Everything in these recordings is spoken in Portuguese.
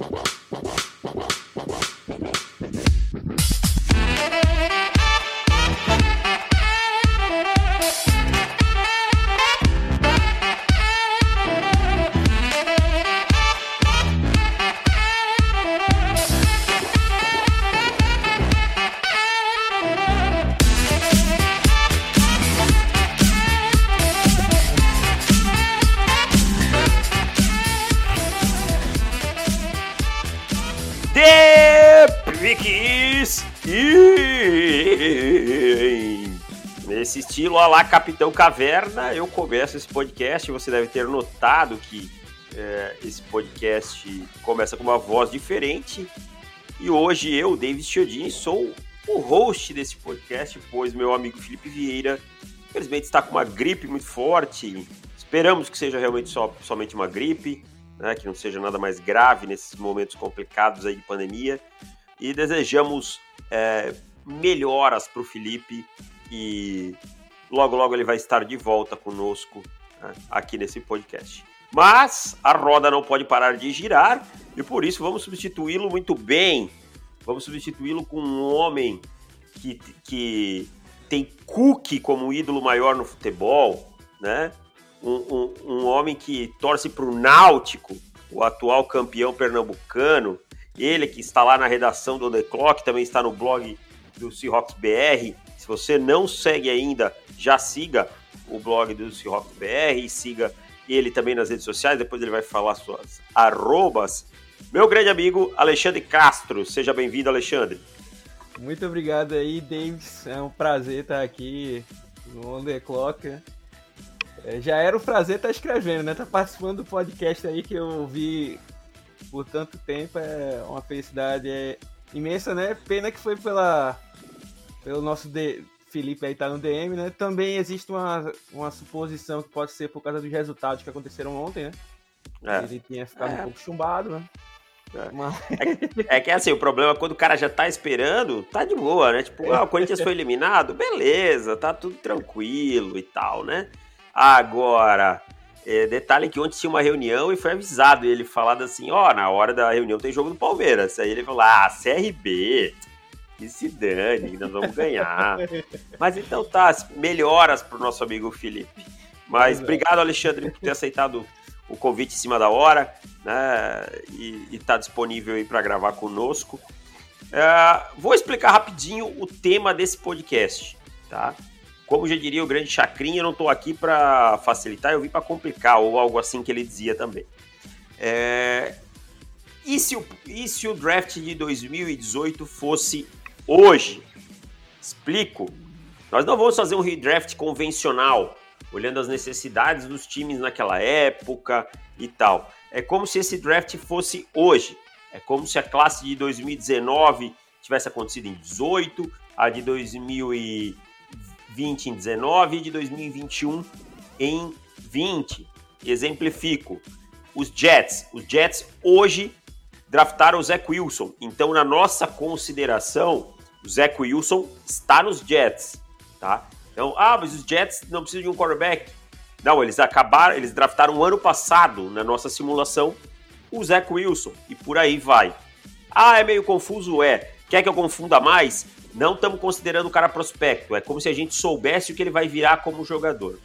Nesse estilo, lá Capitão Caverna, eu começo esse podcast. Você deve ter notado que é, esse podcast começa com uma voz diferente. E hoje eu, David Chiodin, sou o host desse podcast, pois meu amigo Felipe Vieira, infelizmente, está com uma gripe muito forte. Esperamos que seja realmente só, somente uma gripe, né, que não seja nada mais grave nesses momentos complicados aí de pandemia. E desejamos é, melhoras para o Felipe e logo logo ele vai estar de volta conosco né, aqui nesse podcast. Mas a roda não pode parar de girar e por isso vamos substituí-lo muito bem. Vamos substituí-lo com um homem que, que tem Cook como ídolo maior no futebol, né? Um, um, um homem que torce para o Náutico, o atual campeão pernambucano. Ele que está lá na redação do The Clock, também está no blog do Seahawks BR você não segue ainda, já siga o blog do Seahawks BR e siga ele também nas redes sociais, depois ele vai falar suas arrobas. Meu grande amigo Alexandre Castro, seja bem-vindo, Alexandre. Muito obrigado aí, Davis. É um prazer estar aqui no On The Clock. É, já era um prazer estar escrevendo, né? Tá participando do podcast aí que eu vi por tanto tempo. É uma felicidade é imensa, né? Pena que foi pela pelo nosso de... Felipe aí tá no DM, né? Também existe uma, uma suposição que pode ser por causa dos resultados que aconteceram ontem, né? É. Ele tinha ficado é. um pouco chumbado, né? É. Mas... É, é, que assim, o problema é quando o cara já tá esperando, tá de boa, né? Tipo, ah, o Corinthians foi eliminado, beleza, tá tudo tranquilo e tal, né? Agora, é, detalhe que ontem tinha uma reunião e foi avisado ele falado assim, ó, oh, na hora da reunião tem jogo do Palmeiras. Aí ele falou, ah, CRB, que se dane, nós vamos ganhar. Mas então tá, melhoras pro nosso amigo Felipe. Mas obrigado, Alexandre, por ter aceitado o convite em cima da hora, né? E, estar tá disponível aí para gravar conosco. É, vou explicar rapidinho o tema desse podcast, tá? Como já diria o grande Chacrinha, eu não estou aqui para facilitar, eu vim para complicar, ou algo assim que ele dizia também. É, e, se o, e se o draft de 2018 fosse Hoje, explico, nós não vamos fazer um redraft convencional, olhando as necessidades dos times naquela época e tal. É como se esse draft fosse hoje. É como se a classe de 2019 tivesse acontecido em 18, a de 2020 em 19 e de 2021 em 20. Exemplifico. Os Jets. Os Jets hoje draftaram o Zach Wilson. Então, na nossa consideração, o Zach Wilson está nos Jets, tá? Então, ah, mas os Jets não precisam de um quarterback. Não, eles acabaram, eles draftaram ano passado, na nossa simulação, o Zach Wilson, e por aí vai. Ah, é meio confuso? É. Quer que eu confunda mais? Não estamos considerando o cara prospecto, é como se a gente soubesse o que ele vai virar como jogador.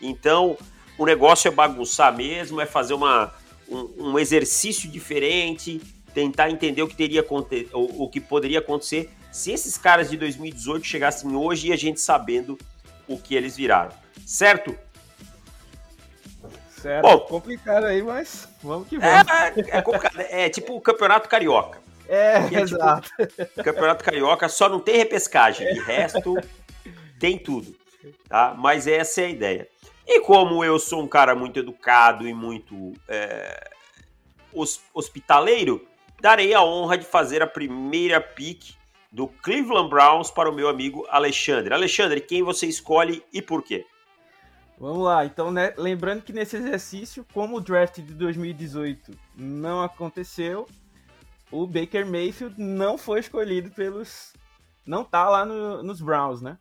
Então, o negócio é bagunçar mesmo, é fazer uma, um, um exercício diferente, tentar entender o que teria o, o que poderia acontecer se esses caras de 2018 chegassem hoje e a gente sabendo o que eles viraram. Certo? Certo. Bom, complicado aí, mas vamos que vamos. É, é, é tipo o Campeonato Carioca. É, é exato. Tipo, Campeonato Carioca só não tem repescagem, de resto tem tudo, tá? Mas essa é a ideia. E como eu sou um cara muito educado e muito é, hospitaleiro, darei a honra de fazer a primeira pick do Cleveland Browns para o meu amigo Alexandre. Alexandre, quem você escolhe e por quê? Vamos lá, então, né, lembrando que nesse exercício, como o draft de 2018 não aconteceu, o Baker Mayfield não foi escolhido pelos. não tá lá no, nos Browns, né?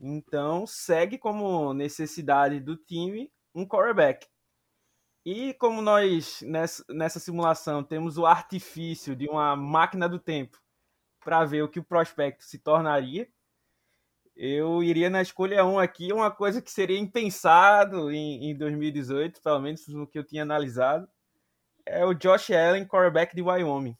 Então segue como necessidade do time um quarterback. E como nós, nessa, nessa simulação, temos o artifício de uma máquina do tempo para ver o que o prospecto se tornaria, eu iria na escolha 1 aqui, uma coisa que seria impensado em, em 2018, pelo menos no que eu tinha analisado, é o Josh Allen, quarterback de Wyoming.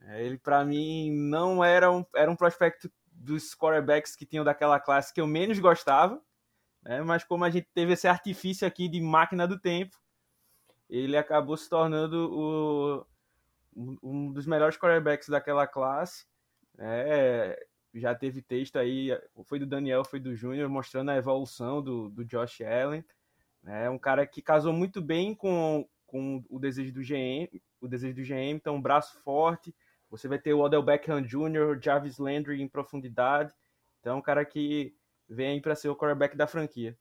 É, ele, para mim, não era um, era um prospecto dos quarterbacks que tinham daquela classe que eu menos gostava, né? mas como a gente teve esse artifício aqui de máquina do tempo, ele acabou se tornando o, um dos melhores quarterbacks daquela classe. É, já teve texto aí, foi do Daniel, foi do Júnior, mostrando a evolução do, do Josh Allen. É um cara que casou muito bem com, com o desejo do GM, o desejo do GM, então um braço forte. Você vai ter o Odell Beckham Jr., Jarvis Landry em profundidade. Então, um cara que vem para ser o quarterback da franquia.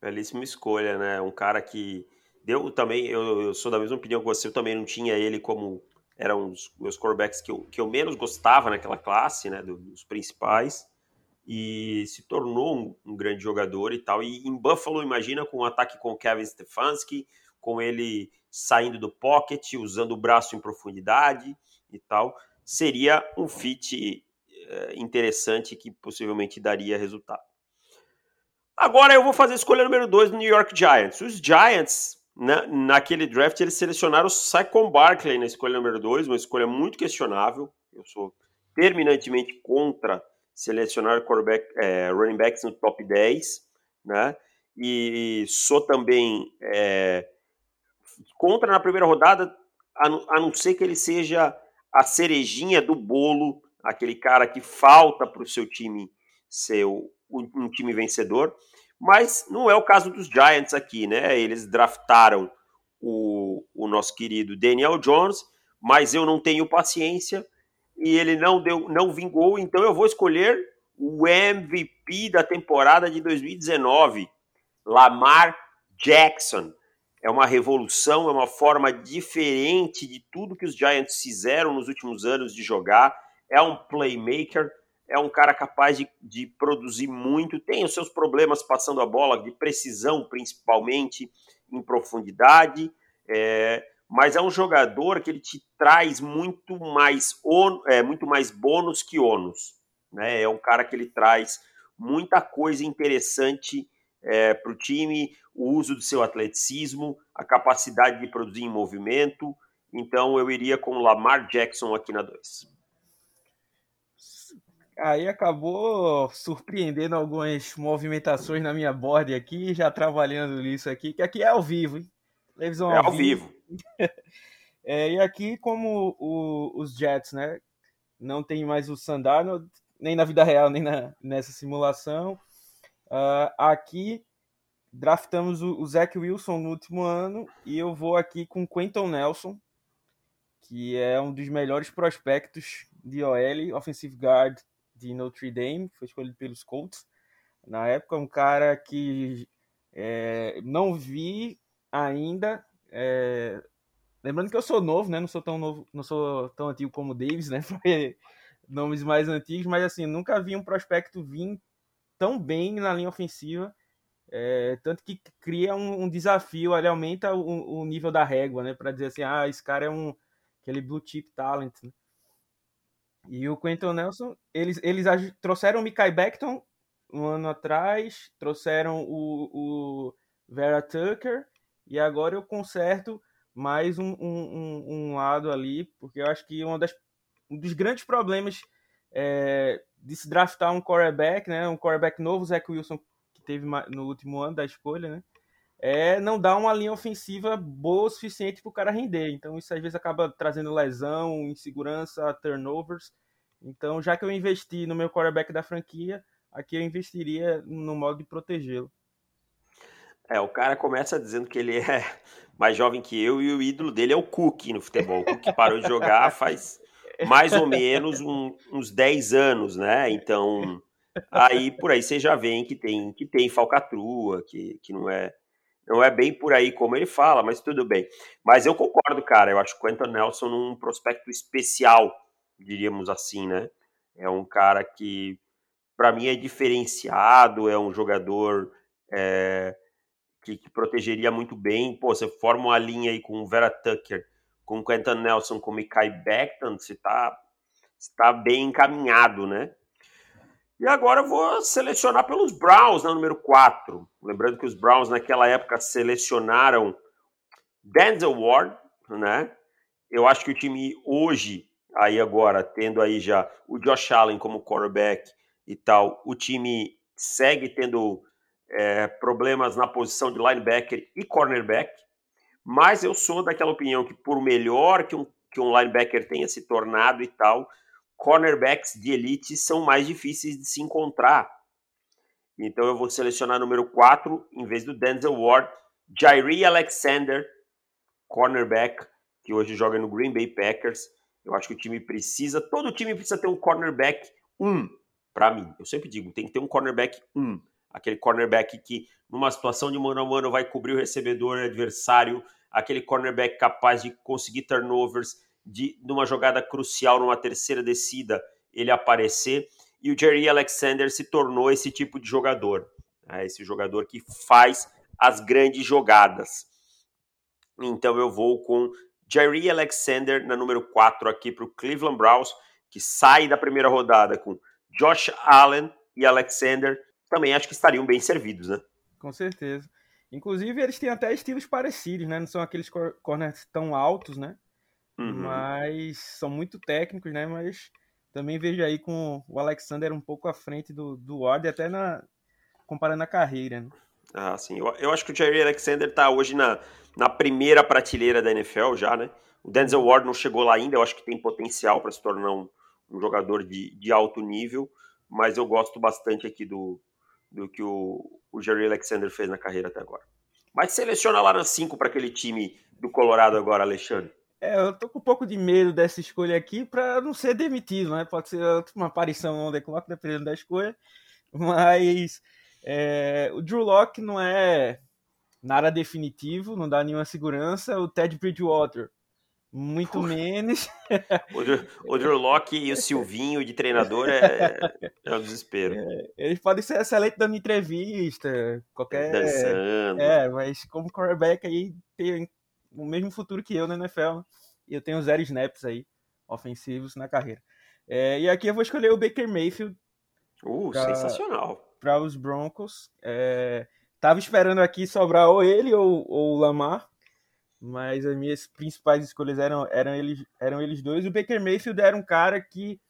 Belíssima escolha, né? Um cara que deu também, eu, eu, sou da mesma opinião que você, eu também não tinha ele como eram os meus quarterbacks que eu, que eu menos gostava naquela classe, né, dos principais, e se tornou um, um, grande jogador e tal. E em Buffalo, imagina com um ataque com o Kevin Stefanski, com ele saindo do pocket, usando o braço em profundidade e tal, seria um fit eh, interessante que possivelmente daria resultado. Agora eu vou fazer a escolha número 2 do New York Giants. Os Giants na, naquele draft eles selecionaram o Saquon Barkley na escolha número 2, uma escolha muito questionável. Eu sou terminantemente contra selecionar é, running backs no top 10, né? E sou também é, contra na primeira rodada, a, a não ser que ele seja a cerejinha do bolo, aquele cara que falta para o seu time ser um time vencedor. Mas não é o caso dos Giants aqui, né? Eles draftaram o, o nosso querido Daniel Jones, mas eu não tenho paciência e ele não deu, não vingou, então eu vou escolher o MVP da temporada de 2019, Lamar Jackson. É uma revolução, é uma forma diferente de tudo que os Giants fizeram nos últimos anos de jogar. É um playmaker, é um cara capaz de, de produzir muito, tem os seus problemas passando a bola, de precisão principalmente, em profundidade, é, mas é um jogador que ele te traz muito mais, on, é, muito mais bônus que ônus. Né? É um cara que ele traz muita coisa interessante é, para o time, o uso do seu atleticismo, a capacidade de produzir em movimento. Então eu iria com o Lamar Jackson aqui na 2 aí acabou surpreendendo algumas movimentações na minha board aqui, já trabalhando nisso aqui, que aqui é ao vivo, hein? Televisão é ao, vivo. vivo. é, e aqui, como o, os Jets, né? Não tem mais o Sandano, nem na vida real, nem na, nessa simulação. Uh, aqui draftamos o, o Zach Wilson no último ano e eu vou aqui com Quentin Nelson, que é um dos melhores prospectos de OL, offensive guard de Notre Dame, foi escolhido pelos Colts. Na época, um cara que é, não vi ainda. É, lembrando que eu sou novo, né? Não sou tão novo, não sou tão antigo como o Davis, né? Foi nomes mais antigos, mas assim, nunca vi um prospecto vir tão bem na linha ofensiva. É, tanto que cria um, um, desafio, ele aumenta o, o nível da régua, né? Para dizer assim, ah, esse cara é um aquele blue chip talent. Né? E o Quentin Nelson, eles, eles trouxeram o Mikai Beckton um ano atrás, trouxeram o, o Vera Tucker, e agora eu conserto mais um, um, um, lado ali, porque eu acho que das, um dos grandes problemas é, de se draftar um quarterback, né, um quarterback novo, Zach Wilson, que teve no último ano da escolha, né, é não dar uma linha ofensiva boa o suficiente para o cara render. Então isso às vezes acaba trazendo lesão, insegurança, turnovers. Então, já que eu investi no meu quarterback da franquia, aqui eu investiria no modo de protegê-lo. É, o cara começa dizendo que ele é mais jovem que eu e o ídolo dele é o Cook no futebol. O Cook parou de jogar faz mais ou menos um, uns 10 anos, né? Então, aí por aí você já vê que tem que tem falcatrua, que, que não é não é bem por aí como ele fala, mas tudo bem. Mas eu concordo, cara. Eu acho o Quentin Nelson um prospecto especial, diríamos assim, né? É um cara que, para mim, é diferenciado, é um jogador é, que, que, protegeria muito bem. Pô, você forma uma linha aí com o Vera Tucker, com o Quentin Nelson, com o Mikai Beckton, você está tá bem encaminhado, né? E agora vou selecionar pelos Browns, na né, número 4. Lembrando que os Browns naquela época selecionaram Denzel Ward, né? Eu acho que o time hoje, aí agora, tendo aí já o Josh Allen como quarterback e tal, o time segue tendo é, problemas na posição de linebacker e cornerback, mas eu sou daquela opinião que por melhor que um, que um linebacker tenha se tornado e tal, cornerbacks de elite são mais difíceis de se encontrar. Então eu vou selecionar número 4, em vez do Denzel Ward, Jairi Alexander, cornerback, que hoje joga no Green Bay Packers. Eu acho que o time precisa, todo time precisa ter um cornerback 1, um, para mim. Eu sempre digo, tem que ter um cornerback 1. Um, aquele cornerback que, numa situação de mano a mano, vai cobrir o recebedor adversário, aquele cornerback capaz de conseguir turnovers, de numa jogada crucial, numa terceira descida, ele aparecer. E o Jerry Alexander se tornou esse tipo de jogador, né? esse jogador que faz as grandes jogadas. Então eu vou com Jerry Alexander na número 4 aqui para o Cleveland Browns, que sai da primeira rodada com Josh Allen e Alexander. Também acho que estariam bem servidos, né? Com certeza. Inclusive, eles têm até estilos parecidos, né? Não são aqueles corners tão altos, né? Uhum. Mas são muito técnicos, né? Mas também vejo aí com o Alexander um pouco à frente do, do Ward, até na comparando a carreira. Né? Ah, sim. Eu, eu acho que o Jerry Alexander está hoje na, na primeira prateleira da NFL já, né? O Denzel Ward não chegou lá ainda, eu acho que tem potencial para se tornar um, um jogador de, de alto nível, mas eu gosto bastante aqui do, do que o, o Jerry Alexander fez na carreira até agora. Mas seleciona lá na 5 para aquele time do Colorado agora, Alexandre. É, eu tô com um pouco de medo dessa escolha aqui para não ser demitido, né? Pode ser uma aparição no The Clock, dependendo da escolha. Mas é, o Drew Locke não é nada definitivo, não dá nenhuma segurança. O Ted Bridgewater, muito Porra. menos. o, Drew, o Drew Locke e o Silvinho de treinador é, é um desespero. É, eles podem ser excelentes dando entrevista, qualquer. Dançando. É, mas como quarterback aí tem o mesmo futuro que eu na NFL. Né? E eu tenho zero snaps aí, ofensivos na carreira. É, e aqui eu vou escolher o Baker Mayfield. Uh, pra, sensacional. Para os Broncos. É, tava esperando aqui sobrar ou ele ou, ou o Lamar. Mas as minhas principais escolhas eram, eram, eles, eram eles dois. O Baker Mayfield era um cara que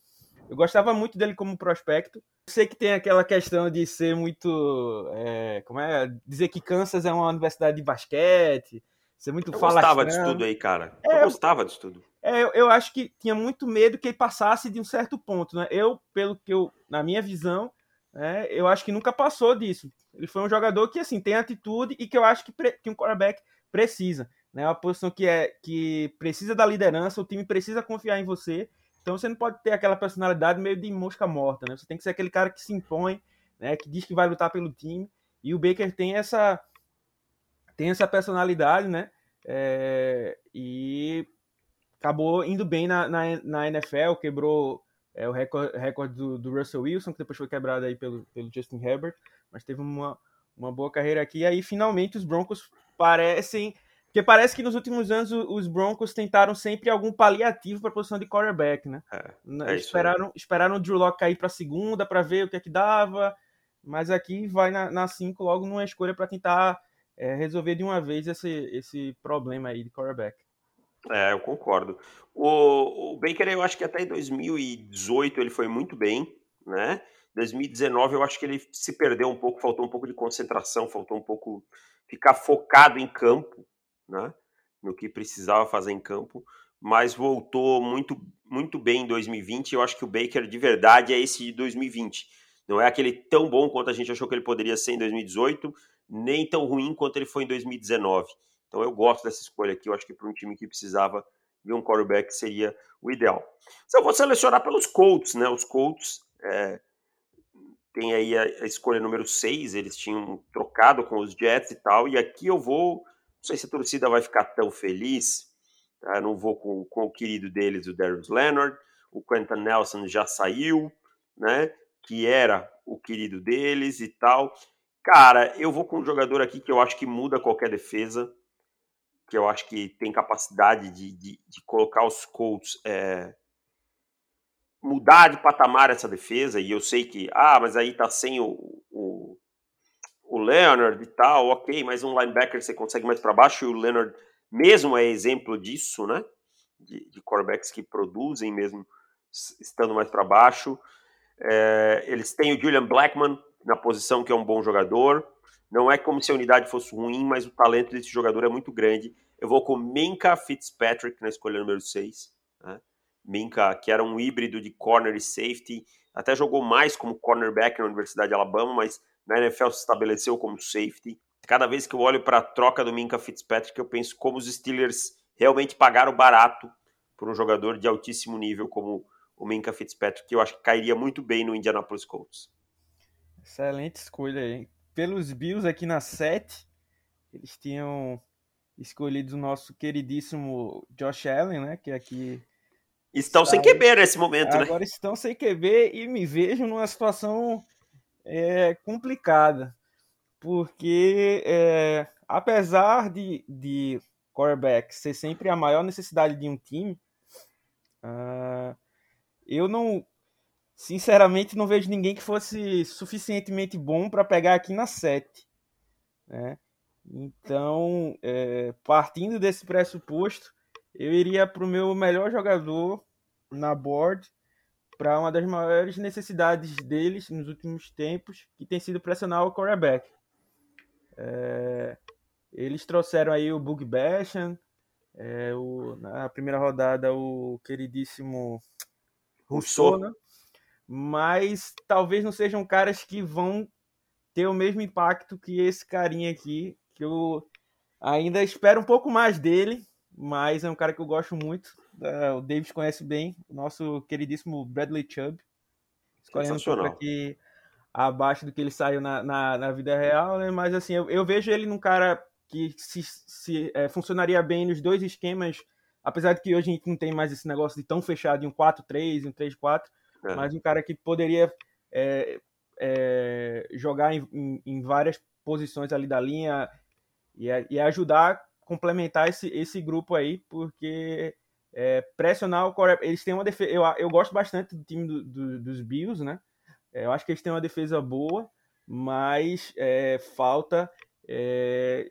eu gostava muito dele como prospecto. sei que tem aquela questão de ser muito. É, como é? Dizer que Kansas é uma universidade de basquete ser muito eu gostava disso tudo aí, cara. Eu é, gostava disso tudo. É, eu, eu, acho que tinha muito medo que ele passasse de um certo ponto, né? Eu, pelo que eu, na minha visão, né, eu acho que nunca passou disso. Ele foi um jogador que, assim, tem atitude e que eu acho que, que um quarterback precisa. Né? Uma posição que, é, que precisa da liderança, o time precisa confiar em você. Então você não pode ter aquela personalidade meio de mosca morta, né? Você tem que ser aquele cara que se impõe, né? Que diz que vai lutar pelo time. E o Baker tem essa tem essa personalidade, né? É, e acabou indo bem na, na, na NFL, quebrou é, o recorde, recorde do, do, Russell Wilson, que depois foi quebrado aí pelo, pelo Justin Herbert, mas teve uma, uma boa carreira aqui. E aí, finalmente, os Broncos parecem. Porque parece que nos últimos anos os Broncos tentaram sempre algum paliativo para a posição de quarterback, né? É, é esperaram, esperaram o Drew Locke cair para a segunda para ver o que é que dava, mas aqui vai na 5 logo numa escolha para tentar é, resolver de uma vez esse, esse problema aí de quarterback. É, eu concordo. O, o Baker, eu acho que até em 2018 ele foi muito bem, né? 2019 eu acho que ele se perdeu um pouco, faltou um pouco de concentração, faltou um pouco ficar focado em campo, né? No que precisava fazer em campo, mas voltou muito muito bem em 2020. Eu acho que o Baker de verdade é esse de 2020. Não é aquele tão bom quanto a gente achou que ele poderia ser em 2018, nem tão ruim quanto ele foi em 2019. Então eu gosto dessa escolha aqui, eu acho que para um time que precisava de um quarterback seria o ideal. Se eu vou selecionar pelos Colts, né? Os Colts é, tem aí a, a, escolha número 6, eles tinham trocado com os Jets e tal, e aqui eu vou, não sei se a torcida vai ficar tão feliz, tá? não vou com, com o querido deles, o Darius Leonard, o Quentin Nelson já saiu, né? Que era o querido deles e tal. Cara, eu vou com um jogador aqui que eu acho que muda qualquer defesa, que eu acho que tem capacidade de, de, de colocar os Colts, é, mudar de patamar essa defesa, e eu sei que, ah, mas aí tá sem o, o, o Leonard e tal, ok, mas um linebacker você consegue mais para baixo, e o Leonard mesmo é exemplo disso, né? De, de quarterbacks que produzem mesmo estando mais para baixo. É, eles têm o Julian Blackman na posição que é um bom jogador. Não é como se a unidade fosse ruim, mas o talento desse jogador é muito grande. Eu vou com Minka Fitzpatrick na escolha número 6. Né? Minka, que era um híbrido de corner e safety, até jogou mais como cornerback na Universidade de Alabama, mas na NFL se estabeleceu como safety. Cada vez que eu olho para a troca do Minka Fitzpatrick, eu penso como os Steelers realmente pagaram barato por um jogador de altíssimo nível como o Minka Fitzpatrick, que eu acho que cairia muito bem no Indianapolis Colts. Excelente escolha aí. Pelos Bills aqui na 7, eles tinham escolhido o nosso queridíssimo Josh Allen, né? Que aqui. Estão sem QB nesse momento, Agora né? Agora estão sem QB e me vejo numa situação é, complicada. Porque é, apesar de, de quarterback ser sempre a maior necessidade de um time, uh, eu não, sinceramente, não vejo ninguém que fosse suficientemente bom para pegar aqui na 7. Né? Então, é, partindo desse pressuposto, eu iria para o meu melhor jogador na board, para uma das maiores necessidades deles nos últimos tempos, que tem sido pressionar o quarterback. É, eles trouxeram aí o Bug Basham, é, o, na primeira rodada o queridíssimo Rousseau, né? Mas talvez não sejam caras que vão ter o mesmo impacto que esse carinha aqui, que eu ainda espero um pouco mais dele, mas é um cara que eu gosto muito. o Davis conhece bem, o nosso queridíssimo Bradley Chubb. Escolhendo um pouco aqui abaixo do que ele saiu na, na, na vida real, né? Mas assim, eu, eu, vejo ele num cara que se, se é, funcionaria bem nos dois esquemas Apesar de que hoje a gente não tem mais esse negócio de tão fechado em um 4-3, um 3-4, é. mas um cara que poderia é, é, jogar em, em, em, várias posições ali da linha e, e ajudar a complementar esse, esse grupo aí, porque é, pressionar o core, eles têm uma defesa. Eu, eu gosto bastante do time do, do, dos Bills, né? É, eu acho que eles têm uma defesa boa, mas é, falta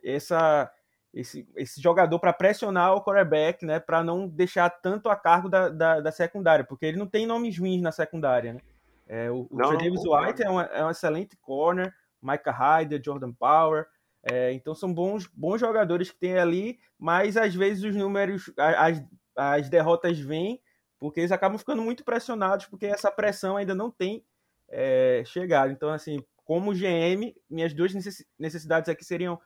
essa esse, esse jogador para pressionar o quarterback, né, para não deixar tanto a cargo da, da, da, secundária, porque ele não tem nomes ruins na secundária, né? É, o, o Davis White é, uma, é um excelente corner, Micah Hyder, Jordan Power, é, então são bons, bons jogadores que tem ali, mas às vezes os números, as, as derrotas vêm porque eles acabam ficando muito pressionados, porque essa pressão ainda não tem é, chegado. Então, assim, como GM, minhas duas necessidades aqui seriam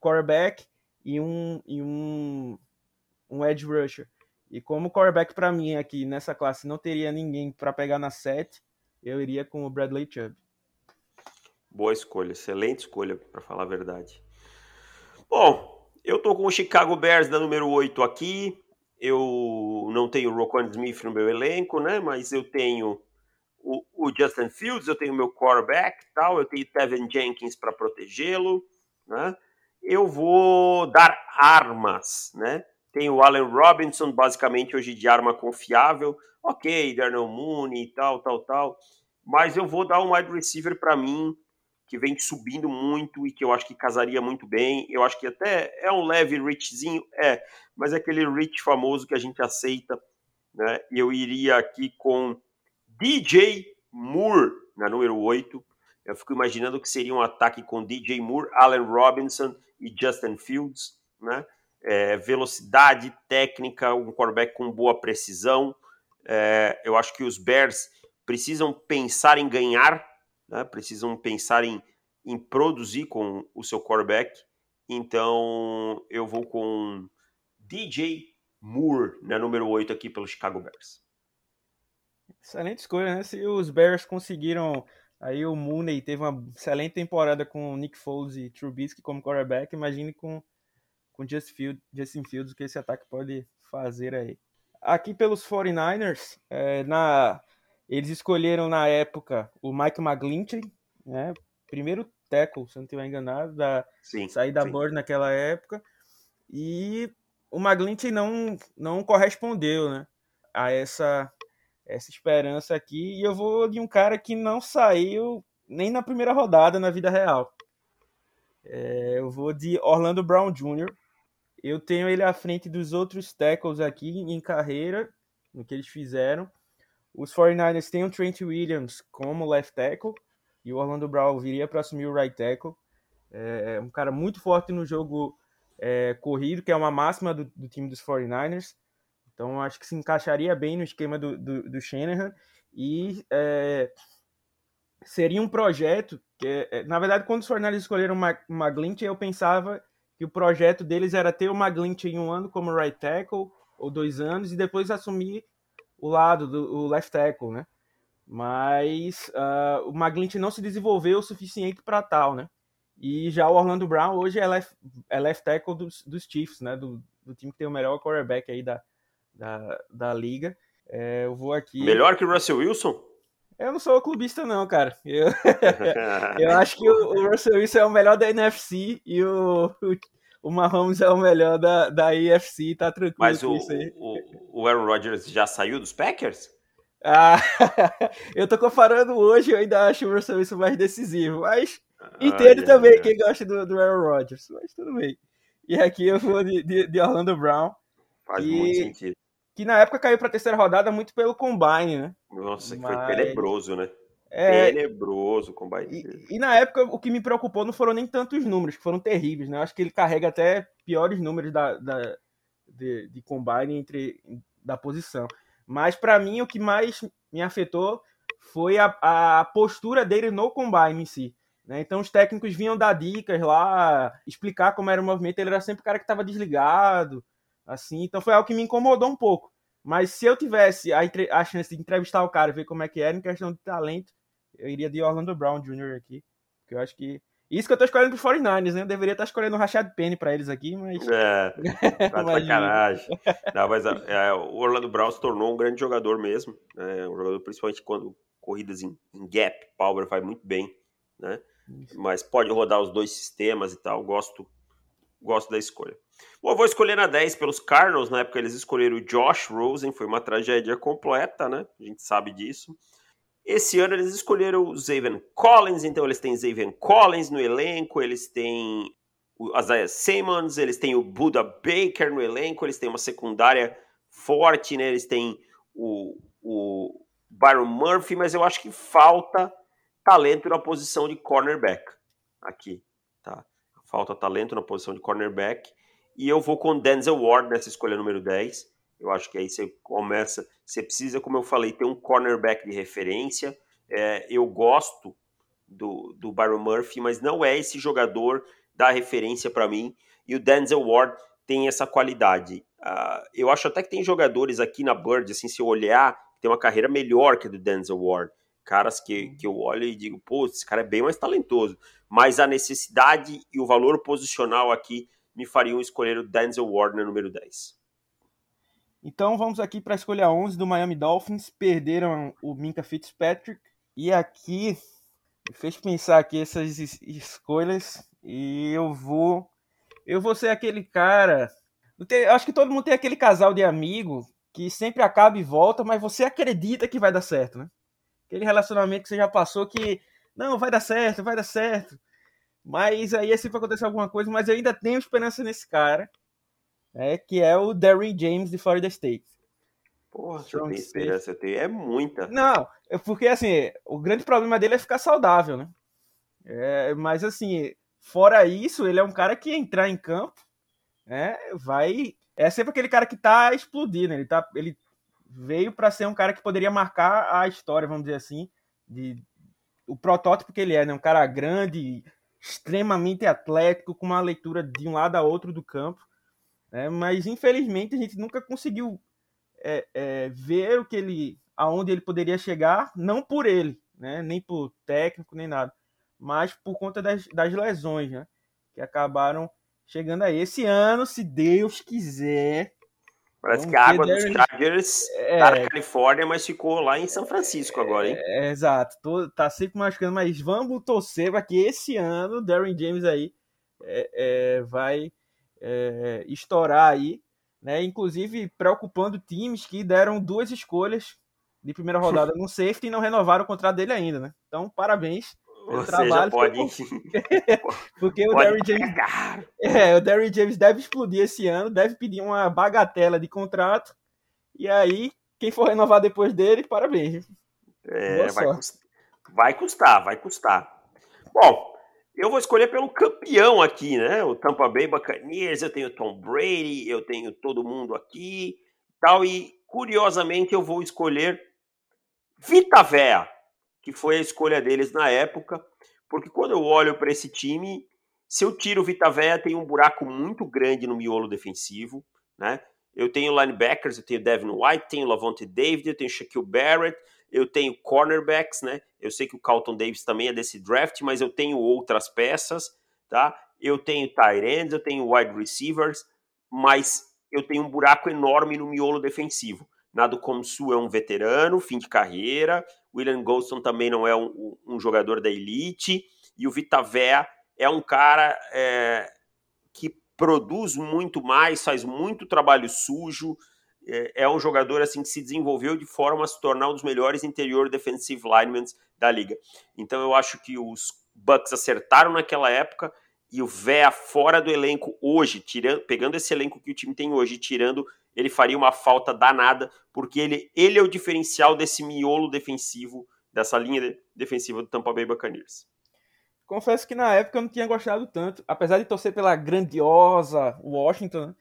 quarterback e um, e um, um edge rusher. E como quarterback para mim aqui nessa classe não teria ninguém para pegar na 7, eu iria com o Bradley Chubb. Boa escolha, excelente escolha, para falar a verdade. Bom, eu tô com o Chicago Bears da número 8 aqui. Eu não tenho o Roquan Smith no meu elenco, né? Mas eu tenho o, o Justin Fields, eu tenho o meu quarterback, tal, eu tenho Tevin Jenkins para protegê-lo, né? Eu vou dar armas, né? Tem o Allen Robinson, basicamente hoje de arma confiável. Ok, Darnell Mooney e tal, tal, tal. Mas eu vou dar um wide receiver para mim, que vem subindo muito e que eu acho que casaria muito bem. Eu acho que até é um leve richzinho, é, mas é aquele rich famoso que a gente aceita, né? Eu iria aqui com DJ Moore, na número 8. Eu fico imaginando que seria um ataque com DJ Moore, Allen Robinson e Justin Fields, né? É, velocidade, técnica, um quarterback com boa precisão. É, eu acho que os Bears precisam pensar em ganhar, né? precisam pensar em, em produzir com o seu quarterback. Então eu vou com DJ Moore, né, número 8 aqui pelo Chicago Bears. Excelente escolha, né? Se os Bears conseguiram Aí o Mooney teve uma excelente temporada com o Nick Foles e Trubisky como quarterback. Imagine com, com Justin, Field, Justin Fields o que esse ataque pode fazer aí. Aqui pelos 49ers, é, na, eles escolheram na época o Mike McGlinchey, né? Primeiro tackle, se não estiver enganado, da sim, sair da sim. Bird naquela época. E o McGlinchey não, não correspondeu né, a essa, essa esperança aqui. E eu vou de um cara que não saiu nem na primeira rodada na vida real. É, eu vou de Orlando Brown Jr. Eu tenho ele à frente dos outros tackles aqui em carreira, no que eles fizeram. Os 49ers têm o Trent Williams como left tackle e o Orlando Brown viria para assumir o right tackle. É um cara muito forte no jogo é, corrido, que é uma máxima do, do, time dos 49ers. Então acho que se encaixaria bem no esquema do, do, do Shanahan. E é, seria um projeto que, é, na verdade, quando os 49ers escolheram o McGlinchey, eu pensava que o projeto deles era ter o McGlinchey em um ano como right tackle, ou dois anos, e depois assumir o lado do o left tackle, né? Mas uh, o McGlinchey não se desenvolveu o suficiente para tal, né? E já o Orlando Brown hoje é left, é left tackle dos, dos Chiefs, né? Do, do time que tem o melhor quarterback aí da, da, da liga. É, eu vou aqui. Melhor que o Russell Wilson? Eu não sou clubista, não, cara. Eu, eu acho que o, o, Russell Wilson é o melhor da NFC e o, o, o Mahomes é o melhor da, da EFC, tá tranquilo Mas o, o, o Aaron Rodgers já saiu dos Packers? Ah, eu tô comparando hoje, eu ainda acho o Russell Wilson mais decisivo, mas entendo ah, também quem gosta do, do Aaron Rodgers, mas tudo bem. E aqui eu vou de, de, de Orlando Brown. Faz e... muito sentido que na época caiu para a terceira rodada muito pelo Combine, né? Nossa, Mas... foi tenebroso, né? É... Tenebroso o Combine. E, e, na época o que me preocupou não foram nem tantos números, que foram terríveis, né? Eu acho que ele carrega até piores números da, da de, de Combine entre da posição. Mas para mim o que mais me afetou foi a, a postura dele no Combine em si. Né? Então os técnicos vinham dar dicas lá, explicar como era o movimento, ele era sempre o cara que estava desligado, assim. Então foi algo que me incomodou um pouco. Mas se eu tivesse a, a chance de entrevistar o cara e ver como é que era em questão de talento, eu iria de Orlando Brown Jr. aqui. Porque eu acho que. Isso que eu tô escolhendo pro 49ers, né? Eu deveria estar escolhendo o Rashad Penny pra eles aqui, mas. É, tá sacanagem. Não, mas é, o Orlando Brown se tornou um grande jogador mesmo. Né? Um jogador, principalmente quando corridas em, em gap, power vai muito bem, né? Isso. Mas pode rodar os dois sistemas e tal. Gosto, gosto da escolha. Bom, eu vou escolher na 10 pelos Cardinals, na época eles escolheram o Josh Rosen, foi uma tragédia completa, né? A gente sabe disso. Esse ano eles escolheram o Zaven Collins, então eles têm Zaven Collins no elenco, eles têm o Isaiah Simmons, eles têm o Buda Baker no elenco, eles têm uma secundária forte, né? Eles têm o, o Byron Murphy, mas eu acho que falta talento na posição de cornerback aqui, tá? Falta talento na posição de cornerback. E eu vou com Denzel Ward nessa escolha número 10. Eu acho que aí você começa. Você precisa, como eu falei, ter um cornerback de referência. É, eu gosto do, do Byron Murphy, mas não é esse jogador da referência para mim. E o Denzel Ward tem essa qualidade. Uh, eu acho até que tem jogadores aqui na Bird, assim, se eu olhar, tem uma carreira melhor que a do Denzel Ward. Caras que, que eu olho e digo, pô, esse cara é bem mais talentoso. Mas a necessidade e o valor posicional aqui me fariam escolher o Denzel Ward número 10. Então vamos aqui para a escolha 11 do Miami Dolphins. Perderam o Minka Fitzpatrick. E aqui fez pensar aqui essas escolhas. E eu vou. Eu vou ser aquele cara. Acho que todo mundo tem aquele casal de amigo que sempre acaba e volta, mas você acredita que vai dar certo, né? Aquele relacionamento que você já passou que. Não, vai dar certo, vai dar certo. Mas aí é sempre acontecer alguma coisa, mas eu ainda tenho esperança nesse cara, né, que é o Darren James de Florida State. Porra, você tem esperança, eu tenho, é muita. Não, é porque assim, o grande problema dele é ficar saudável, né? É, mas assim, fora isso, ele é um cara que entrar em campo, né, vai... É sempre aquele cara que tá explodindo, ele, tá, ele veio para ser um cara que poderia marcar a história, vamos dizer assim, de o protótipo que ele é, né? Um cara grande, extremamente atlético, com uma leitura de um lado a outro do campo. Né? Mas infelizmente a gente nunca conseguiu é, é, ver o que ele, aonde ele poderia chegar, não por ele, né? nem por técnico nem nada, mas por conta das, das lesões, né? que acabaram chegando aí esse ano, se Deus quiser, Parece que a água dos Chargers é, tá na Califórnia, mas ficou lá em São Francisco agora, hein? É, é, exato. Tô, tá sempre machucando, mas vamos torcer para que esse ano o Darren James aí é, é vai é, estourar aí, né? Inclusive preocupando times que deram duas escolhas de primeira rodada no safety e não renovaram o contrato dele ainda, né? Então, parabéns ou trabalho. pode. Porque o Derry James. É, o Derry James deve explodir esse ano, deve pedir uma bagatela de contrato. E aí, quem for renovar depois dele, parabéns. É, vai custar, vai custar, vai custar. Bom, eu vou escolher pelo campeão aqui, né? O Tampa Bay Buccaneers, eu tenho Tom Brady, eu tenho todo mundo aqui, tal e curiosamente eu vou escolher Vita Vea que foi a escolha deles na época, porque quando eu olho para esse time, se eu tiro o Vita Véia, tem um buraco muito grande no miolo defensivo, né? Eu tenho linebackers, eu tenho Devin White, tenho Lavonte David, eu tenho Shaquille Barrett, eu tenho cornerbacks, né? Eu sei que o Carlton Davis também é desse draft, mas eu tenho outras peças, tá? Eu tenho tight ends, eu tenho wide receivers, mas eu tenho um buraco enorme no miolo defensivo. Nado Comsu é um veterano, fim de carreira. William Golston também não é um, um jogador da elite. E o Vitavé é um cara é, que produz muito mais, faz muito trabalho sujo. É, é, um jogador assim que se desenvolveu de forma a se tornar um dos melhores interior defensive linemen da liga. Então eu acho que os Bucks acertaram naquela época e o Véa fora do elenco hoje, tirando, pegando esse elenco que o time tem hoje, tirando ele faria uma falta danada, porque ele, ele é o diferencial desse miolo defensivo, dessa linha defensiva do Tampa Bay Buccaneers. Confesso que na época eu não tinha gostado tanto, apesar de torcer pela grandiosa Washington,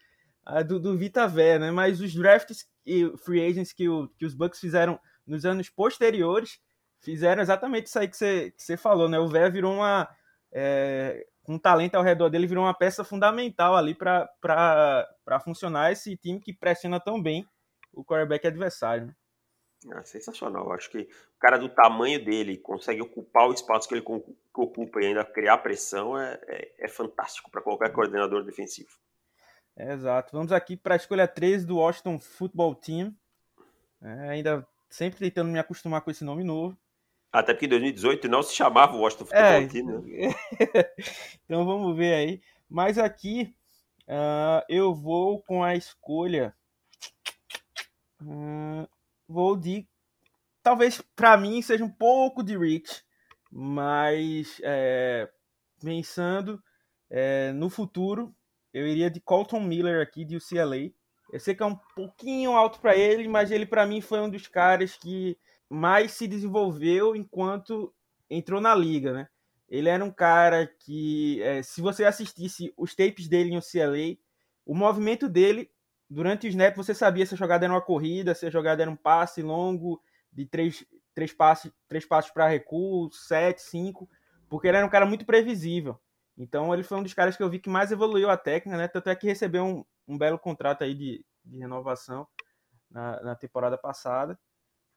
né, do, do Vita Vé, né? Mas os drafts e free agents que, o, que os Bucks fizeram nos anos posteriores fizeram exatamente isso aí que você, que falou, né? O Vé virou uma. É, com talento ao redor dele, virou uma peça fundamental ali para funcionar esse time que pressiona tão bem o quarterback adversário. Né? Ah, sensacional. Acho que o cara do tamanho dele consegue ocupar o espaço que ele ocupa e ainda criar pressão é, é, é fantástico para qualquer coordenador defensivo. Exato. Vamos aqui para a escolha 13 do Washington Football Team. É, ainda sempre tentando me acostumar com esse nome novo. Até porque em 2018 não se chamava Washington Football é, Team, né? então vamos ver aí. Mas aqui uh, eu vou com a escolha. Uh, vou de. Talvez para mim seja um pouco de reach, mas é, pensando é, no futuro, eu iria de Colton Miller aqui de UCLA. Eu sei que é um pouquinho alto para ele, mas ele para mim foi um dos caras que mais se desenvolveu enquanto entrou na liga, né? Ele era um cara que, é, se você assistisse os tapes dele em UCLA, o movimento dele durante o snap você sabia se a jogada era uma corrida, se a jogada era um passe longo de três, três passes, três passos para recuo, sete, cinco, porque ele era um cara muito previsível. Então ele foi um dos caras que eu vi que mais evoluiu a técnica, né? Tanto é que recebeu um, um belo contrato aí de, de renovação na, na temporada passada.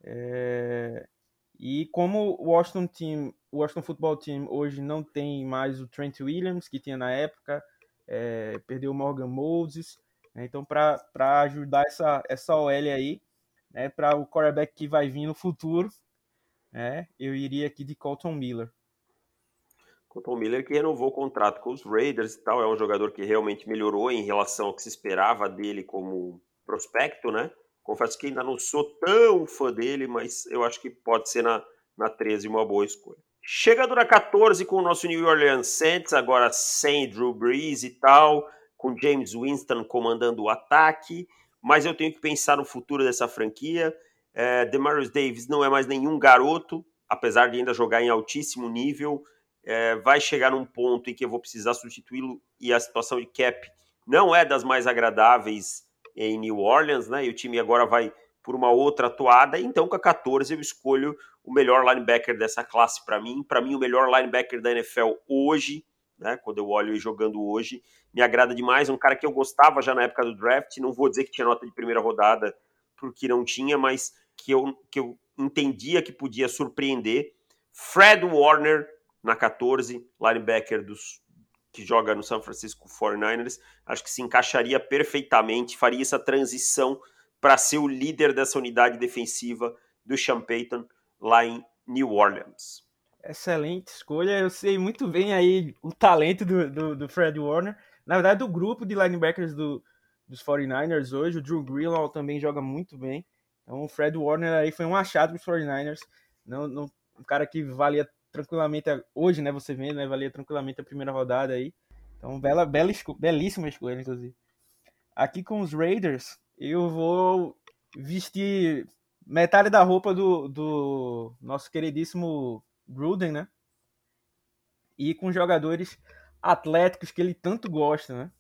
É... E como o Washington Team, o Washington Football Team hoje não tem mais o Trent Williams que tinha na época, é... perdeu o Morgan Moses, né? então para ajudar essa essa OL aí, né, para o quarterback que vai vir no futuro, né, eu iria aqui de Colton Miller. Colton Miller que renovou o contrato com os Raiders e tal, é um jogador que realmente melhorou em relação ao que se esperava dele como prospecto, né? Confesso que ainda não sou tão fã dele, mas eu acho que pode ser na, na 13 uma boa escolha. Chegando na 14 com o nosso New Orleans Saints, agora sem Drew Brees e tal, com James Winston comandando o ataque, mas eu tenho que pensar no futuro dessa franquia. É, Demarius Davis não é mais nenhum garoto, apesar de ainda jogar em altíssimo nível. É, vai chegar num ponto em que eu vou precisar substituí-lo e a situação de cap não é das mais agradáveis em New Orleans, né? E o time agora vai por uma outra atuada. Então, com a 14, eu escolho o melhor linebacker dessa classe para mim. Para mim, o melhor linebacker da NFL hoje, né? Quando eu olho jogando hoje, me agrada demais. Um cara que eu gostava já na época do draft. Não vou dizer que tinha nota de primeira rodada, porque não tinha, mas que eu, que eu entendia que podia surpreender. Fred Warner na 14, linebacker dos que joga no San Francisco 49ers, acho que se encaixaria perfeitamente, faria essa transição para ser o líder dessa unidade defensiva do Sean Payton lá em New Orleans. Excelente escolha. Eu sei muito bem aí o talento do, do, do Fred Warner. Na verdade, do grupo de linebackers do, dos 49ers hoje, o Drew Greenlaw também joga muito bem. Então, o Fred Warner aí foi um achado dos 49ers. Não, não, um cara que valia tranquilamente, hoje, né, você vendo, né, valia tranquilamente a primeira rodada aí. Então, bela, bela belíssima escolha, inclusive. Aqui com os Raiders, eu vou vestir metade da roupa do, do nosso queridíssimo Gruden, né? E com jogadores atléticos que ele tanto gosta, né?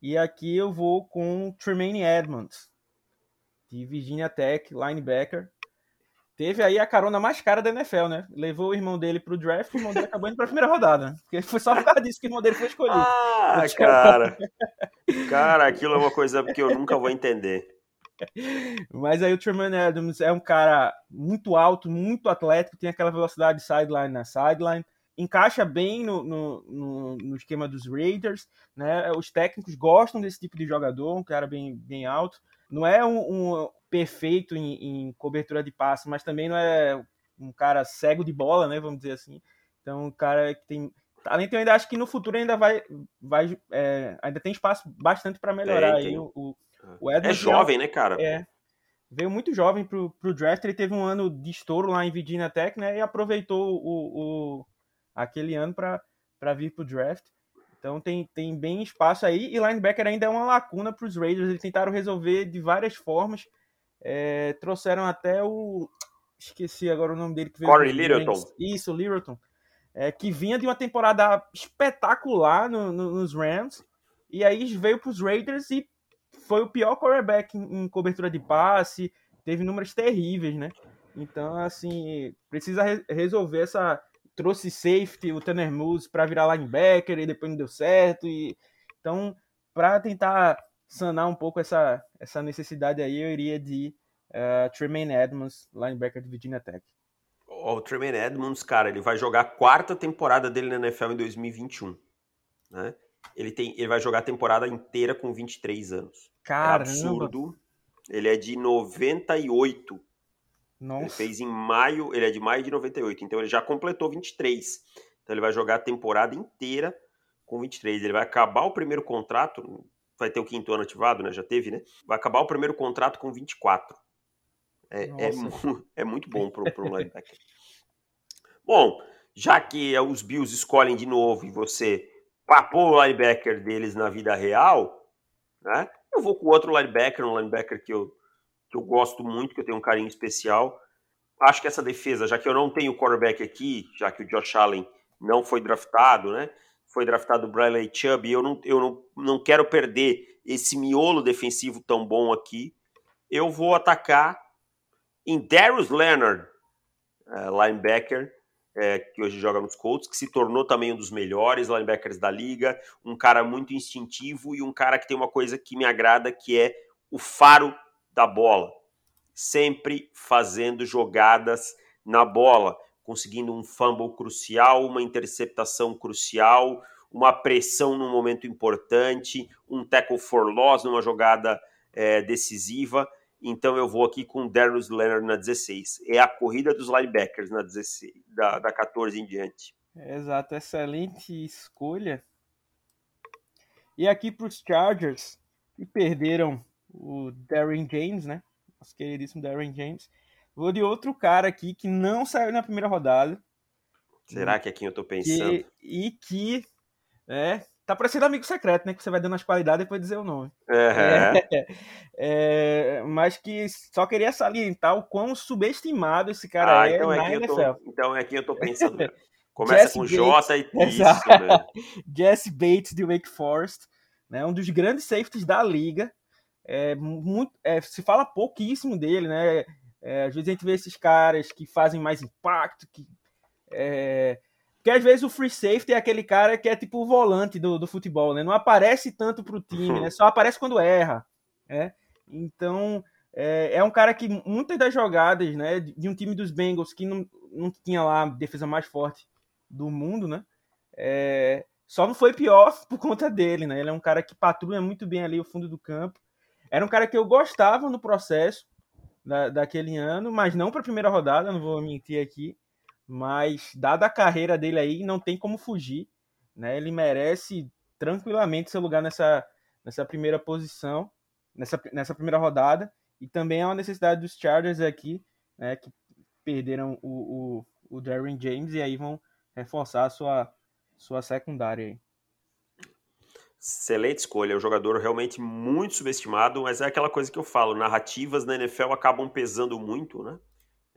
E aqui eu vou com Tremaine Edmonds, de Virginia Tech, linebacker. Teve aí a carona mais cara da NFL, né? Levou o irmão dele pro draft e o irmão dele acabou indo pra primeira rodada, né? Porque foi só por causa disso que o irmão dele foi escolhido. Ah, cara. cara, aquilo é uma coisa que eu nunca vou entender. Mas aí o Tremaine Adams é um cara muito alto, muito atlético, tem aquela velocidade sideline na sideline, encaixa bem no, no, no, no, esquema dos Raiders, né? Os técnicos gostam desse tipo de jogador, um cara bem, bem alto. Não é um, um perfeito em, em, cobertura de passe, mas também não é um cara cego de bola, né? Vamos dizer assim. Então, um cara que tem talento, eu ainda acho que no futuro ainda vai, vai é, ainda tem espaço bastante para melhorar é, aí o, o o é jovem, né, cara? É. Veio muito jovem pro, pro draft. Ele teve um ano de estouro lá em Virginia Tech, né? E aproveitou o, o, aquele ano para vir pro draft. Então tem, tem bem espaço aí. E linebacker ainda é uma lacuna para os Raiders. Eles tentaram resolver de várias formas. É, trouxeram até o. Esqueci agora o nome dele que veio. Corey Littleton. Isso, Littleton. É, que vinha de uma temporada espetacular no, no, nos Rams. E aí veio para os Raiders e foi o pior quarterback em, em cobertura de passe, teve números terríveis, né? Então, assim, precisa re resolver essa. Trouxe safety, o Tanner Moose, para virar linebacker e depois não deu certo. E... Então, para tentar sanar um pouco essa, essa necessidade aí, eu iria de uh, Tremaine Edmonds, linebacker de Virginia Tech. O Tremaine Edmonds, cara, ele vai jogar a quarta temporada dele na NFL em 2021. Né? Ele, tem, ele vai jogar a temporada inteira com 23 anos. Caramba. É absurdo. Ele é de 98. Nossa. Ele fez em maio, ele é de maio de 98, então ele já completou 23. Então ele vai jogar a temporada inteira com 23. Ele vai acabar o primeiro contrato, vai ter o quinto ano ativado, né? Já teve, né? Vai acabar o primeiro contrato com 24. É, é, é muito bom para um linebacker. bom, já que os Bills escolhem de novo e você papou o linebacker deles na vida real, né? Eu vou com outro linebacker, um linebacker que eu, que eu gosto muito, que eu tenho um carinho especial. Acho que essa defesa, já que eu não tenho quarterback aqui, já que o Josh Allen não foi draftado, né? Foi draftado o Bradley Chubb, e eu não, eu não, não quero perder esse miolo defensivo tão bom aqui. Eu vou atacar em Darius Leonard, uh, linebacker, é, que hoje joga nos Colts, que se tornou também um dos melhores linebackers da liga, um cara muito instintivo e um cara que tem uma coisa que me agrada, que é o faro da bola. Sempre fazendo jogadas na bola, conseguindo um fumble crucial, uma interceptação crucial, uma pressão num momento importante, um tackle for loss numa jogada é, decisiva. Então eu vou aqui com Darius Leonard na 16. É a corrida dos linebackers na 16, da, da 14 em diante. Exato, excelente escolha. E aqui para os Chargers, que perderam o Darren James, né? Nosso queridíssimo Darren James. Vou de outro cara aqui que não saiu na primeira rodada. Será que é quem eu tô pensando? Que, e que é, Tá parecendo amigo secreto, né? Que você vai dando as qualidades e depois dizer o nome. É, é, mas que só queria salientar o quão subestimado esse cara ah, é então é na NFL. Tô, então é quem eu tô pensando. Começa Jesse com J e isso, né? Jesse Bates de Wake Forest, né? Um dos grandes safeties da liga. É, muito, é, se fala pouquíssimo dele, né? É, às vezes a gente vê esses caras que fazem mais impacto, que é, porque às vezes o free safety é aquele cara que é tipo o volante do, do futebol, né? Não aparece tanto pro time, né? Só aparece quando erra, né? Então, é, é um cara que muitas das jogadas, né, de um time dos Bengals que não, não tinha lá a defesa mais forte do mundo, né? É, só não foi pior por conta dele, né? Ele é um cara que patrulha muito bem ali o fundo do campo. Era um cara que eu gostava no processo da, daquele ano, mas não para a primeira rodada, não vou mentir aqui. Mas, dada a carreira dele aí, não tem como fugir. Né? Ele merece tranquilamente seu lugar nessa, nessa primeira posição, nessa, nessa primeira rodada. E também é uma necessidade dos Chargers aqui, né, que perderam o, o, o Darren James e aí vão reforçar a sua, sua secundária aí. Excelente escolha, é um jogador realmente muito subestimado, mas é aquela coisa que eu falo, narrativas na NFL acabam pesando muito, né?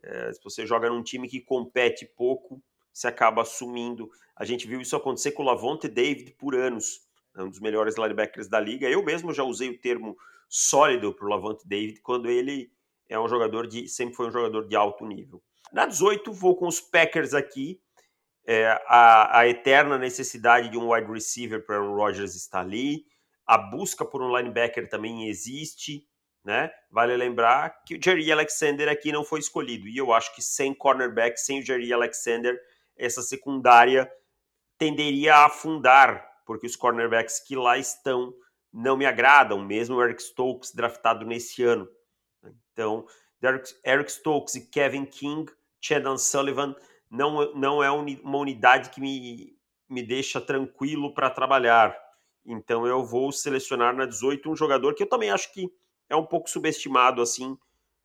É, se você joga num time que compete pouco, você acaba assumindo. A gente viu isso acontecer com o Lavonte David por anos, né? um dos melhores linebackers da liga. Eu mesmo já usei o termo sólido para o Lavonte David quando ele é um jogador de sempre foi um jogador de alto nível. Na 18 vou com os Packers aqui é, a, a, eterna necessidade de um wide receiver para Aaron Rodgers está ali, a busca por um linebacker também existe, né? Vale lembrar que o Jerry Alexander aqui não foi escolhido, e eu acho que sem cornerback, sem o Jerry Alexander, essa secundária tenderia a afundar, porque os cornerbacks que lá estão não me agradam, mesmo o Eric Stokes draftado nesse ano. Então, Eric Stokes e Kevin King, Chadon Sullivan não, não é uma unidade que me, me deixa tranquilo para trabalhar. Então eu vou selecionar na 18 um jogador que eu também acho que é um pouco subestimado, assim,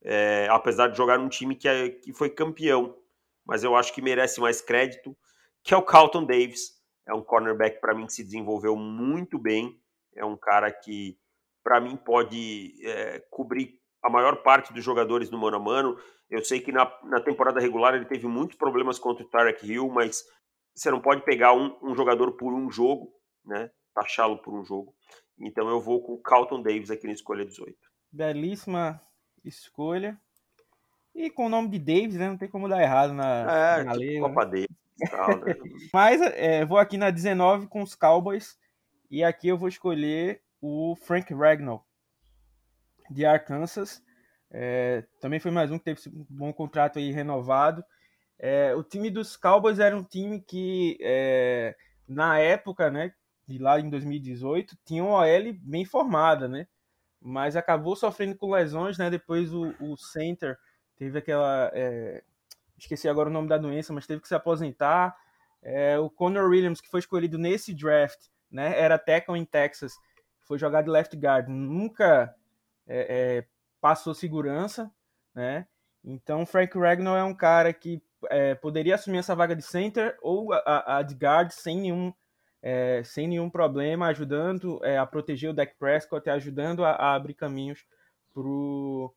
é, apesar de jogar num time que, é, que foi campeão. Mas eu acho que merece mais crédito, que é o Carlton Davis. É um cornerback para mim que se desenvolveu muito bem. É um cara que, para mim, pode é, cobrir a maior parte dos jogadores no mano a mano. Eu sei que na, na temporada regular ele teve muitos problemas contra o Tarek Hill, mas você não pode pegar um, um jogador por um jogo, né? Taxá-lo por um jogo. Então eu vou com o Carlton Davis aqui na escolha 18. Belíssima escolha. E com o nome de Davis, né? Não tem como dar errado na, é, na tipo Copa né? Davis. Tal, né? Mas é, vou aqui na 19 com os Cowboys. E aqui eu vou escolher o Frank Ragnall, de Arkansas. É, também foi mais um que teve um bom contrato aí renovado. É, o time dos Cowboys era um time que, é, na época, né, de lá em 2018, tinha uma OL bem formada, né? Mas acabou sofrendo com lesões, né? Depois o, o center teve aquela. É, esqueci agora o nome da doença, mas teve que se aposentar. É, o Conor Williams, que foi escolhido nesse draft, né? Era tackle em Texas, foi jogado de left guard. Nunca é, é, passou segurança, né? Então, Frank Ragnall é um cara que é, poderia assumir essa vaga de center ou a, a de guard sem nenhum, é, sem nenhum problema, ajudando é, a proteger o Dak Prescott, ajudando a, a abrir caminhos pro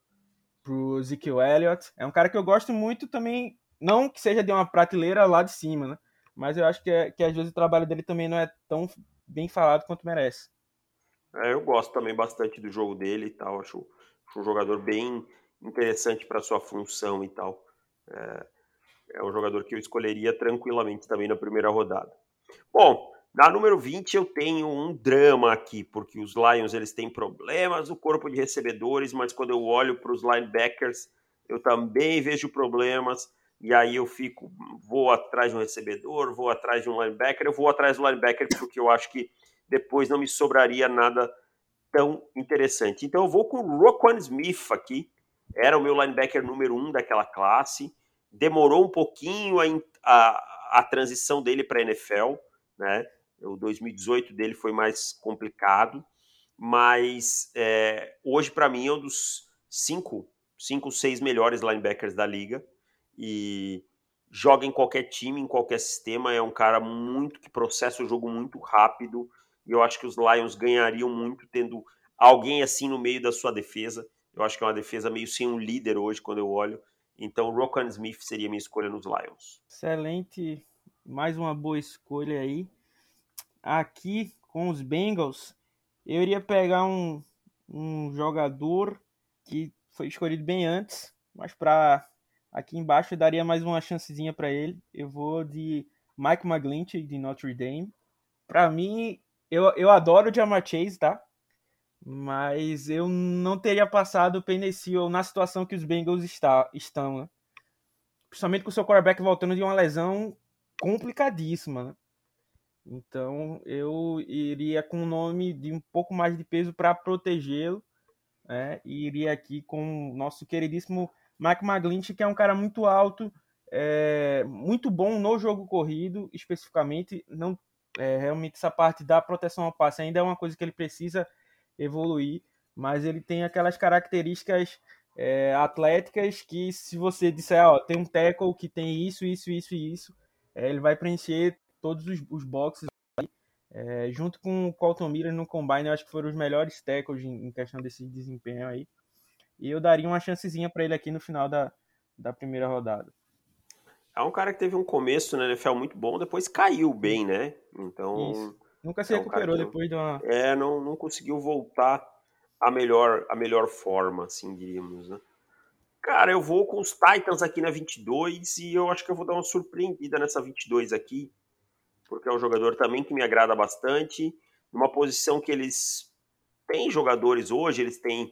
pro Ezekiel Elliott. É um cara que eu gosto muito também, não que seja de uma prateleira lá de cima, né? Mas eu acho que, é, que às vezes o trabalho dele também não é tão bem falado quanto merece. É, eu gosto também bastante do jogo dele e tal. Acho, acho um jogador bem interessante para sua função e tal. É, é um jogador que eu escolheria tranquilamente também na primeira rodada. Bom, na número 20 eu tenho um drama aqui, porque os Lions eles têm problemas no corpo de recebedores, mas quando eu olho para os linebackers, eu também vejo problemas. E aí eu fico, vou atrás de um recebedor, vou atrás de um linebacker, eu vou atrás do linebacker porque eu acho que depois não me sobraria nada tão interessante. Então eu vou com o Roquan Smith aqui, era o meu linebacker número um daquela classe, demorou um pouquinho a, a, a transição dele para a NFL, né? O 2018 dele foi mais complicado, mas é, hoje para mim é um dos cinco, cinco, seis melhores linebackers da liga e joga em qualquer time, em qualquer sistema. É um cara muito que processa o jogo muito rápido, e eu acho que os Lions ganhariam muito tendo alguém assim no meio da sua defesa. Eu acho que é uma defesa meio sem um líder hoje, quando eu olho. Então, Rokan Smith seria minha escolha nos Lions. Excelente. Mais uma boa escolha aí. Aqui, com os Bengals, eu iria pegar um, um jogador que foi escolhido bem antes, mas para aqui embaixo eu daria mais uma chancezinha para ele. Eu vou de Mike McGlinchey, de Notre Dame. Para mim, eu, eu adoro o Jamar Chase, tá? Mas eu não teria passado o Penicil na situação que os Bengals está, estão, né? Principalmente com o seu quarterback voltando de uma lesão complicadíssima, né? Então eu iria com um nome de um pouco mais de peso para protegê-lo. Né? E iria aqui com o nosso queridíssimo Mike McGlinch, que é um cara muito alto, é, muito bom no jogo corrido, especificamente. Não, é, realmente essa parte da proteção ao passe ainda é uma coisa que ele precisa evoluir, mas ele tem aquelas características é, atléticas que se você disser, ó, tem um tackle que tem isso, isso, isso e isso, é, ele vai preencher todos os, os boxes aí, é, junto com o Colton Miller no Combine, eu acho que foram os melhores tackles em, em questão desse desempenho aí. E eu daria uma chancezinha para ele aqui no final da, da primeira rodada. É um cara que teve um começo na NFL muito bom, depois caiu bem, né? Então. Isso. Nunca se é recuperou depois de uma. É, não, não conseguiu voltar a melhor, a melhor forma, assim diríamos, né? Cara, eu vou com os Titans aqui na 22 e eu acho que eu vou dar uma surpreendida nessa 22 aqui, porque é um jogador também que me agrada bastante, numa posição que eles têm jogadores hoje, eles têm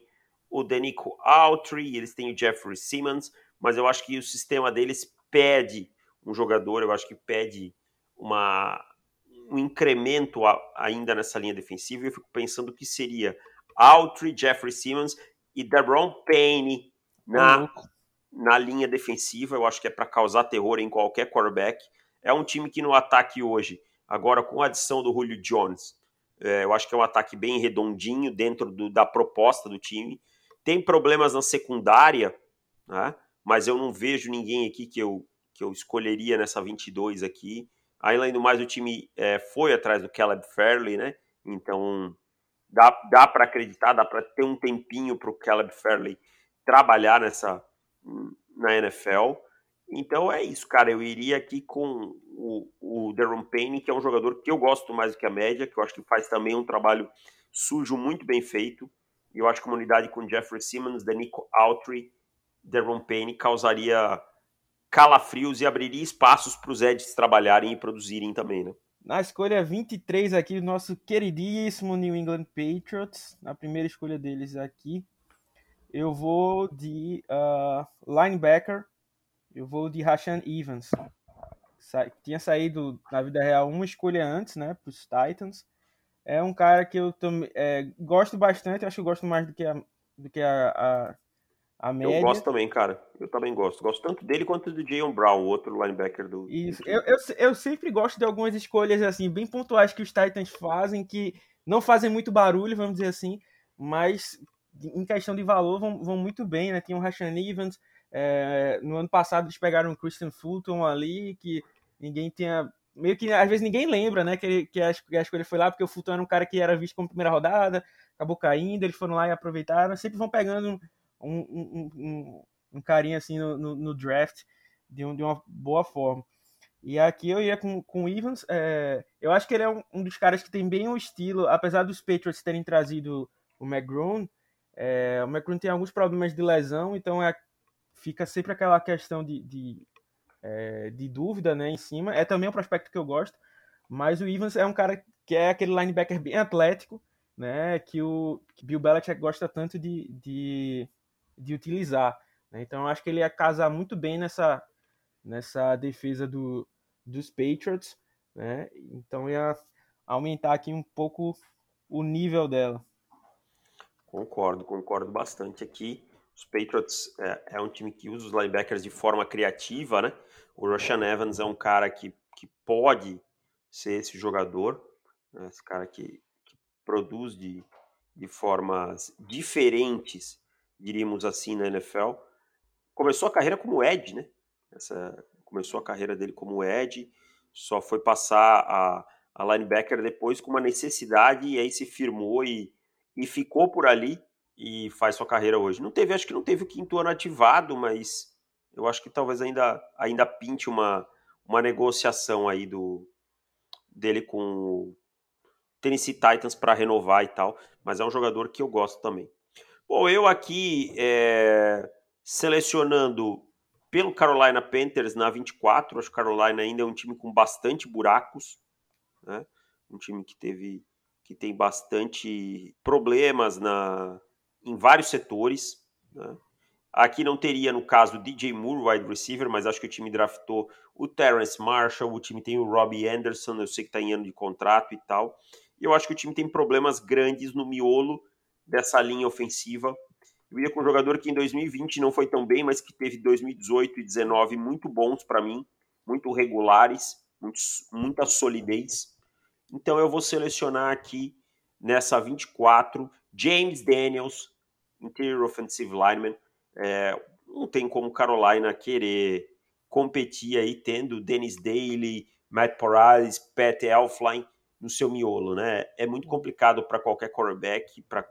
o Denico Autry, eles têm o Jeffrey Simmons, mas eu acho que o sistema deles pede um jogador, eu acho que pede uma, um incremento a, ainda nessa linha defensiva, e eu fico pensando que seria Autry, Jeffrey Simmons e Deron Payne na, na linha defensiva. Eu acho que é para causar terror em qualquer quarterback. É um time que no ataque hoje, agora com a adição do Julio Jones, é, eu acho que é um ataque bem redondinho dentro do, da proposta do time. Tem problemas na secundária, né? Mas eu não vejo ninguém aqui que eu, que eu escolheria nessa 22 aqui. Além do mais, o time é, foi atrás do Caleb Fairley, né? Então, dá, dá para acreditar, dá para ter um tempinho para o Caleb Fairley trabalhar nessa na NFL. Então é isso, cara. Eu iria aqui com o, o Deron Payne, que é um jogador que eu gosto mais do que a média, que eu acho que faz também um trabalho sujo muito bem feito. E eu acho que uma unidade com Jeffrey Simmons, Danico Autry, Deron Payne causaria calafrios e abriria espaços para os Eds trabalharem e produzirem também, né? Na escolha 23 aqui, o nosso queridíssimo New England Patriots, na primeira escolha deles aqui, eu vou de uh, linebacker, eu vou de Rashan Evans. Sa tinha saído na vida real uma escolha antes, né, para os Titans. É um cara que eu é, gosto bastante, acho que eu gosto mais do que a, do que a a média. Eu gosto também, cara. Eu também gosto. Gosto tanto dele quanto do Jayon Brown, o outro linebacker do. Isso. Eu, eu, eu, sempre gosto de algumas escolhas assim, bem pontuais que os Titans fazem, que não fazem muito barulho, vamos dizer assim, mas em questão de valor vão, vão muito bem, né? Tem o Rashan Evans. É, no ano passado eles pegaram o Christian Fulton ali, que ninguém tinha. Meio que às vezes ninguém lembra, né? Que, que, a, que a escolha foi lá, porque o Fulton era um cara que era visto como primeira rodada, acabou caindo, eles foram lá e aproveitaram. Sempre vão pegando um, um, um, carinho assim no, no, no draft de, um, de, uma boa forma. E aqui eu ia com, com o Evans. É, eu acho que ele é um, um, dos caras que tem bem o estilo, apesar dos Patriots terem trazido o McGrown. É, o McGrown tem alguns problemas de lesão, então é, fica sempre aquela questão de, de, é, de, dúvida né, em cima. É também um prospecto que eu gosto, mas o Evans é um cara que é aquele linebacker bem atlético, né, que o que Bill Belichick gosta tanto de, de de utilizar. Né? Então eu acho que ele ia casar muito bem nessa, nessa defesa do, dos Patriots. Né? Então ia aumentar aqui um pouco o nível dela. Concordo, concordo bastante aqui. Os Patriots é, é, um time que usa os linebackers de forma criativa, né? O Roshan Evans é um cara que, que pode ser esse jogador, né? esse cara que, que produz de, de formas diferentes diríamos assim, na NFL. Começou a carreira como Ed, né? Essa, começou a carreira dele como Ed, só foi passar a, a linebacker depois com uma necessidade e aí se firmou e, e ficou por ali e faz sua carreira hoje. Não teve, acho que não teve o quinto ano ativado, mas eu acho que talvez ainda, ainda pinte uma, uma negociação aí do dele com o Tennessee Titans para renovar e tal, mas é um jogador que eu gosto também. Bom, eu aqui é, selecionando pelo Carolina Panthers na 24, acho que Carolina ainda é um time com bastante buracos, né? um time que teve que tem bastante problemas na, em vários setores, né? Aqui não teria, no caso, DJ Moore, wide receiver, mas acho que o time draftou o Terrence Marshall, o time tem o Robbie Anderson, eu sei que está em ano de contrato e tal. E eu acho que o time tem problemas grandes no miolo dessa linha ofensiva. Eu ia com um jogador que em 2020 não foi tão bem, mas que teve 2018 e 2019 muito bons para mim, muito regulares, muito, muita solidez. Então eu vou selecionar aqui nessa 24 James Daniels, interior offensive lineman. É, não tem como Carolina querer competir aí tendo Dennis Daly, Matt Morales, Pat Elfline no seu miolo, né? É muito complicado para qualquer quarterback pra,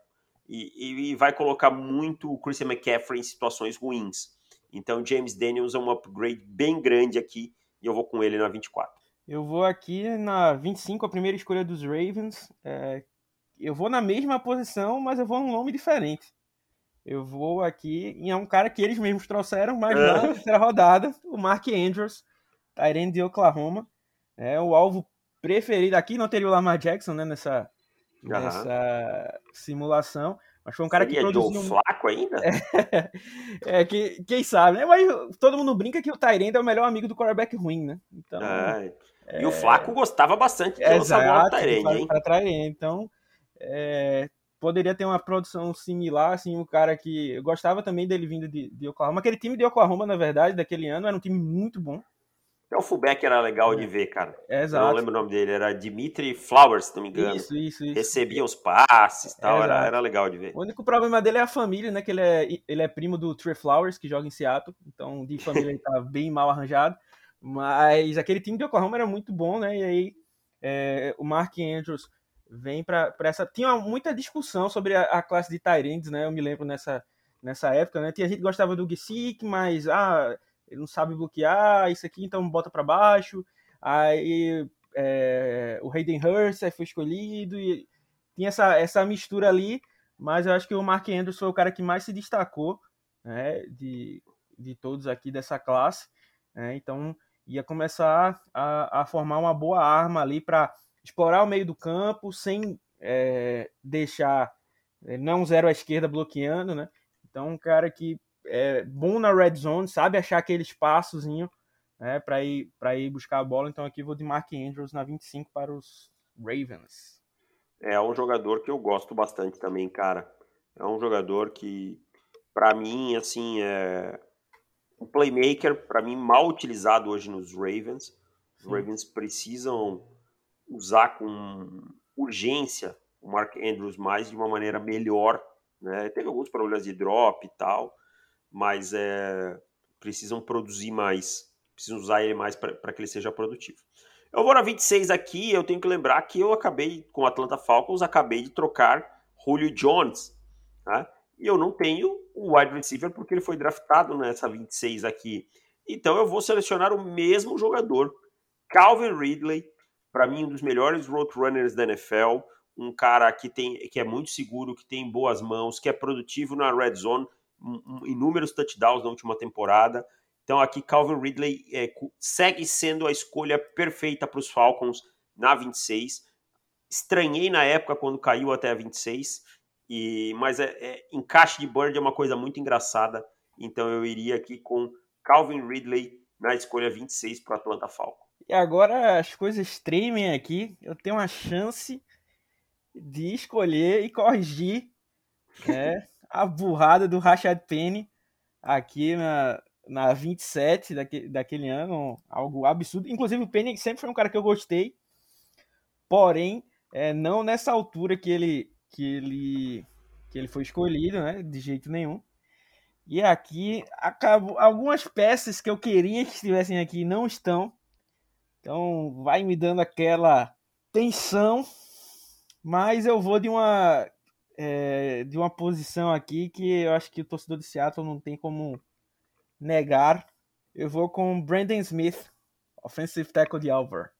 e, e, vai colocar muito o Christian McCaffrey em situações ruins. Então, James Daniels é um upgrade bem grande aqui e eu vou com ele na 24. Eu vou aqui na 25, a primeira escolha dos Ravens. É, eu vou na mesma posição, mas eu vou num nome diferente. Eu vou aqui em um cara que eles mesmos trouxeram, mas na é. terceira rodada, o Mark Andrews, Tyrande de Oklahoma. É o alvo preferido aqui, não teria o Lamar Jackson né, nessa, uhum. nessa simulação. Mas foi um cara Seria que produziu. Joe Flaco ainda? É, é, que, quem sabe, né? Mas todo mundo brinca que o Tyrande é o melhor amigo do quarterback ruim, né? Então, é. E é... o Flaco gostava bastante de lançar bola Tyrande, hein? Para Então, é, poderia ter uma produção similar, assim, um cara que eu gostava também dele vindo de, de Oklahoma. Aquele time de Oklahoma, na verdade, daquele ano, era um time muito bom. Até o fullback era legal de é. ver, cara. É, exato. Eu não lembro o nome dele, era Dimitri Flowers, se não me engano. Isso, isso, isso. Recebia os passes e tal, é, era, era legal de ver. O único problema dele é a família, né? Que ele é, ele é primo do Trey Flowers, que joga em Seattle. Então, de família, ele tá bem mal arranjado. Mas aquele time de Oklahoma era muito bom, né? E aí, é, o Mark Andrews vem para essa. Tinha muita discussão sobre a, a classe de Tyrands, né? Eu me lembro nessa, nessa época, né? Tinha gente que gostava do Gesick, mas ah, ele não sabe bloquear, isso aqui, então bota para baixo. Aí é, o Hayden Hurst foi escolhido e tinha essa, essa mistura ali, mas eu acho que o Mark Andrews foi o cara que mais se destacou né, de, de todos aqui dessa classe. Né, então ia começar a, a formar uma boa arma ali para explorar o meio do campo sem é, deixar é, não zero à esquerda bloqueando, né? Então, um cara que é bom na red zone, sabe achar aquele espaçozinho né, para ir, ir buscar a bola. Então, aqui vou de Mark Andrews na 25 para os Ravens. É um jogador que eu gosto bastante também, cara. É um jogador que, para mim, assim, é um playmaker, para mim, mal utilizado hoje nos Ravens. Os Ravens precisam usar com urgência o Mark Andrews mais de uma maneira melhor. Né? Teve alguns problemas de drop e tal, mas é, precisam produzir mais, precisam usar ele mais para que ele seja produtivo. Eu vou na 26 aqui, eu tenho que lembrar que eu acabei, com o Atlanta Falcons, acabei de trocar Julio Jones, né? e eu não tenho o wide receiver porque ele foi draftado nessa 26 aqui. Então eu vou selecionar o mesmo jogador, Calvin Ridley, para mim, um dos melhores roadrunners da NFL, um cara que, tem, que é muito seguro, que tem boas mãos, que é produtivo na red zone, inúmeros touchdowns na última temporada. Então aqui Calvin Ridley é, segue sendo a escolha perfeita para os Falcons na 26. Estranhei na época quando caiu até a 26, e, mas é, é, encaixe de Bird é uma coisa muito engraçada. Então eu iria aqui com Calvin Ridley na escolha 26 para o Atlanta Falcons. E agora as coisas tremem aqui. Eu tenho uma chance de escolher e corrigir né, a burrada do Rashad Penny aqui na, na 27 daquele, daquele ano. Algo absurdo. Inclusive, o Penny sempre foi um cara que eu gostei. Porém, é, não nessa altura que ele, que ele, que ele foi escolhido, né? De jeito nenhum. E aqui acabo, algumas peças que eu queria que estivessem aqui não estão. Então vai me dando aquela tensão, mas eu vou de uma é, de uma posição aqui que eu acho que o torcedor de Seattle não tem como negar. Eu vou com Brandon Smith, offensive tackle de Alvar.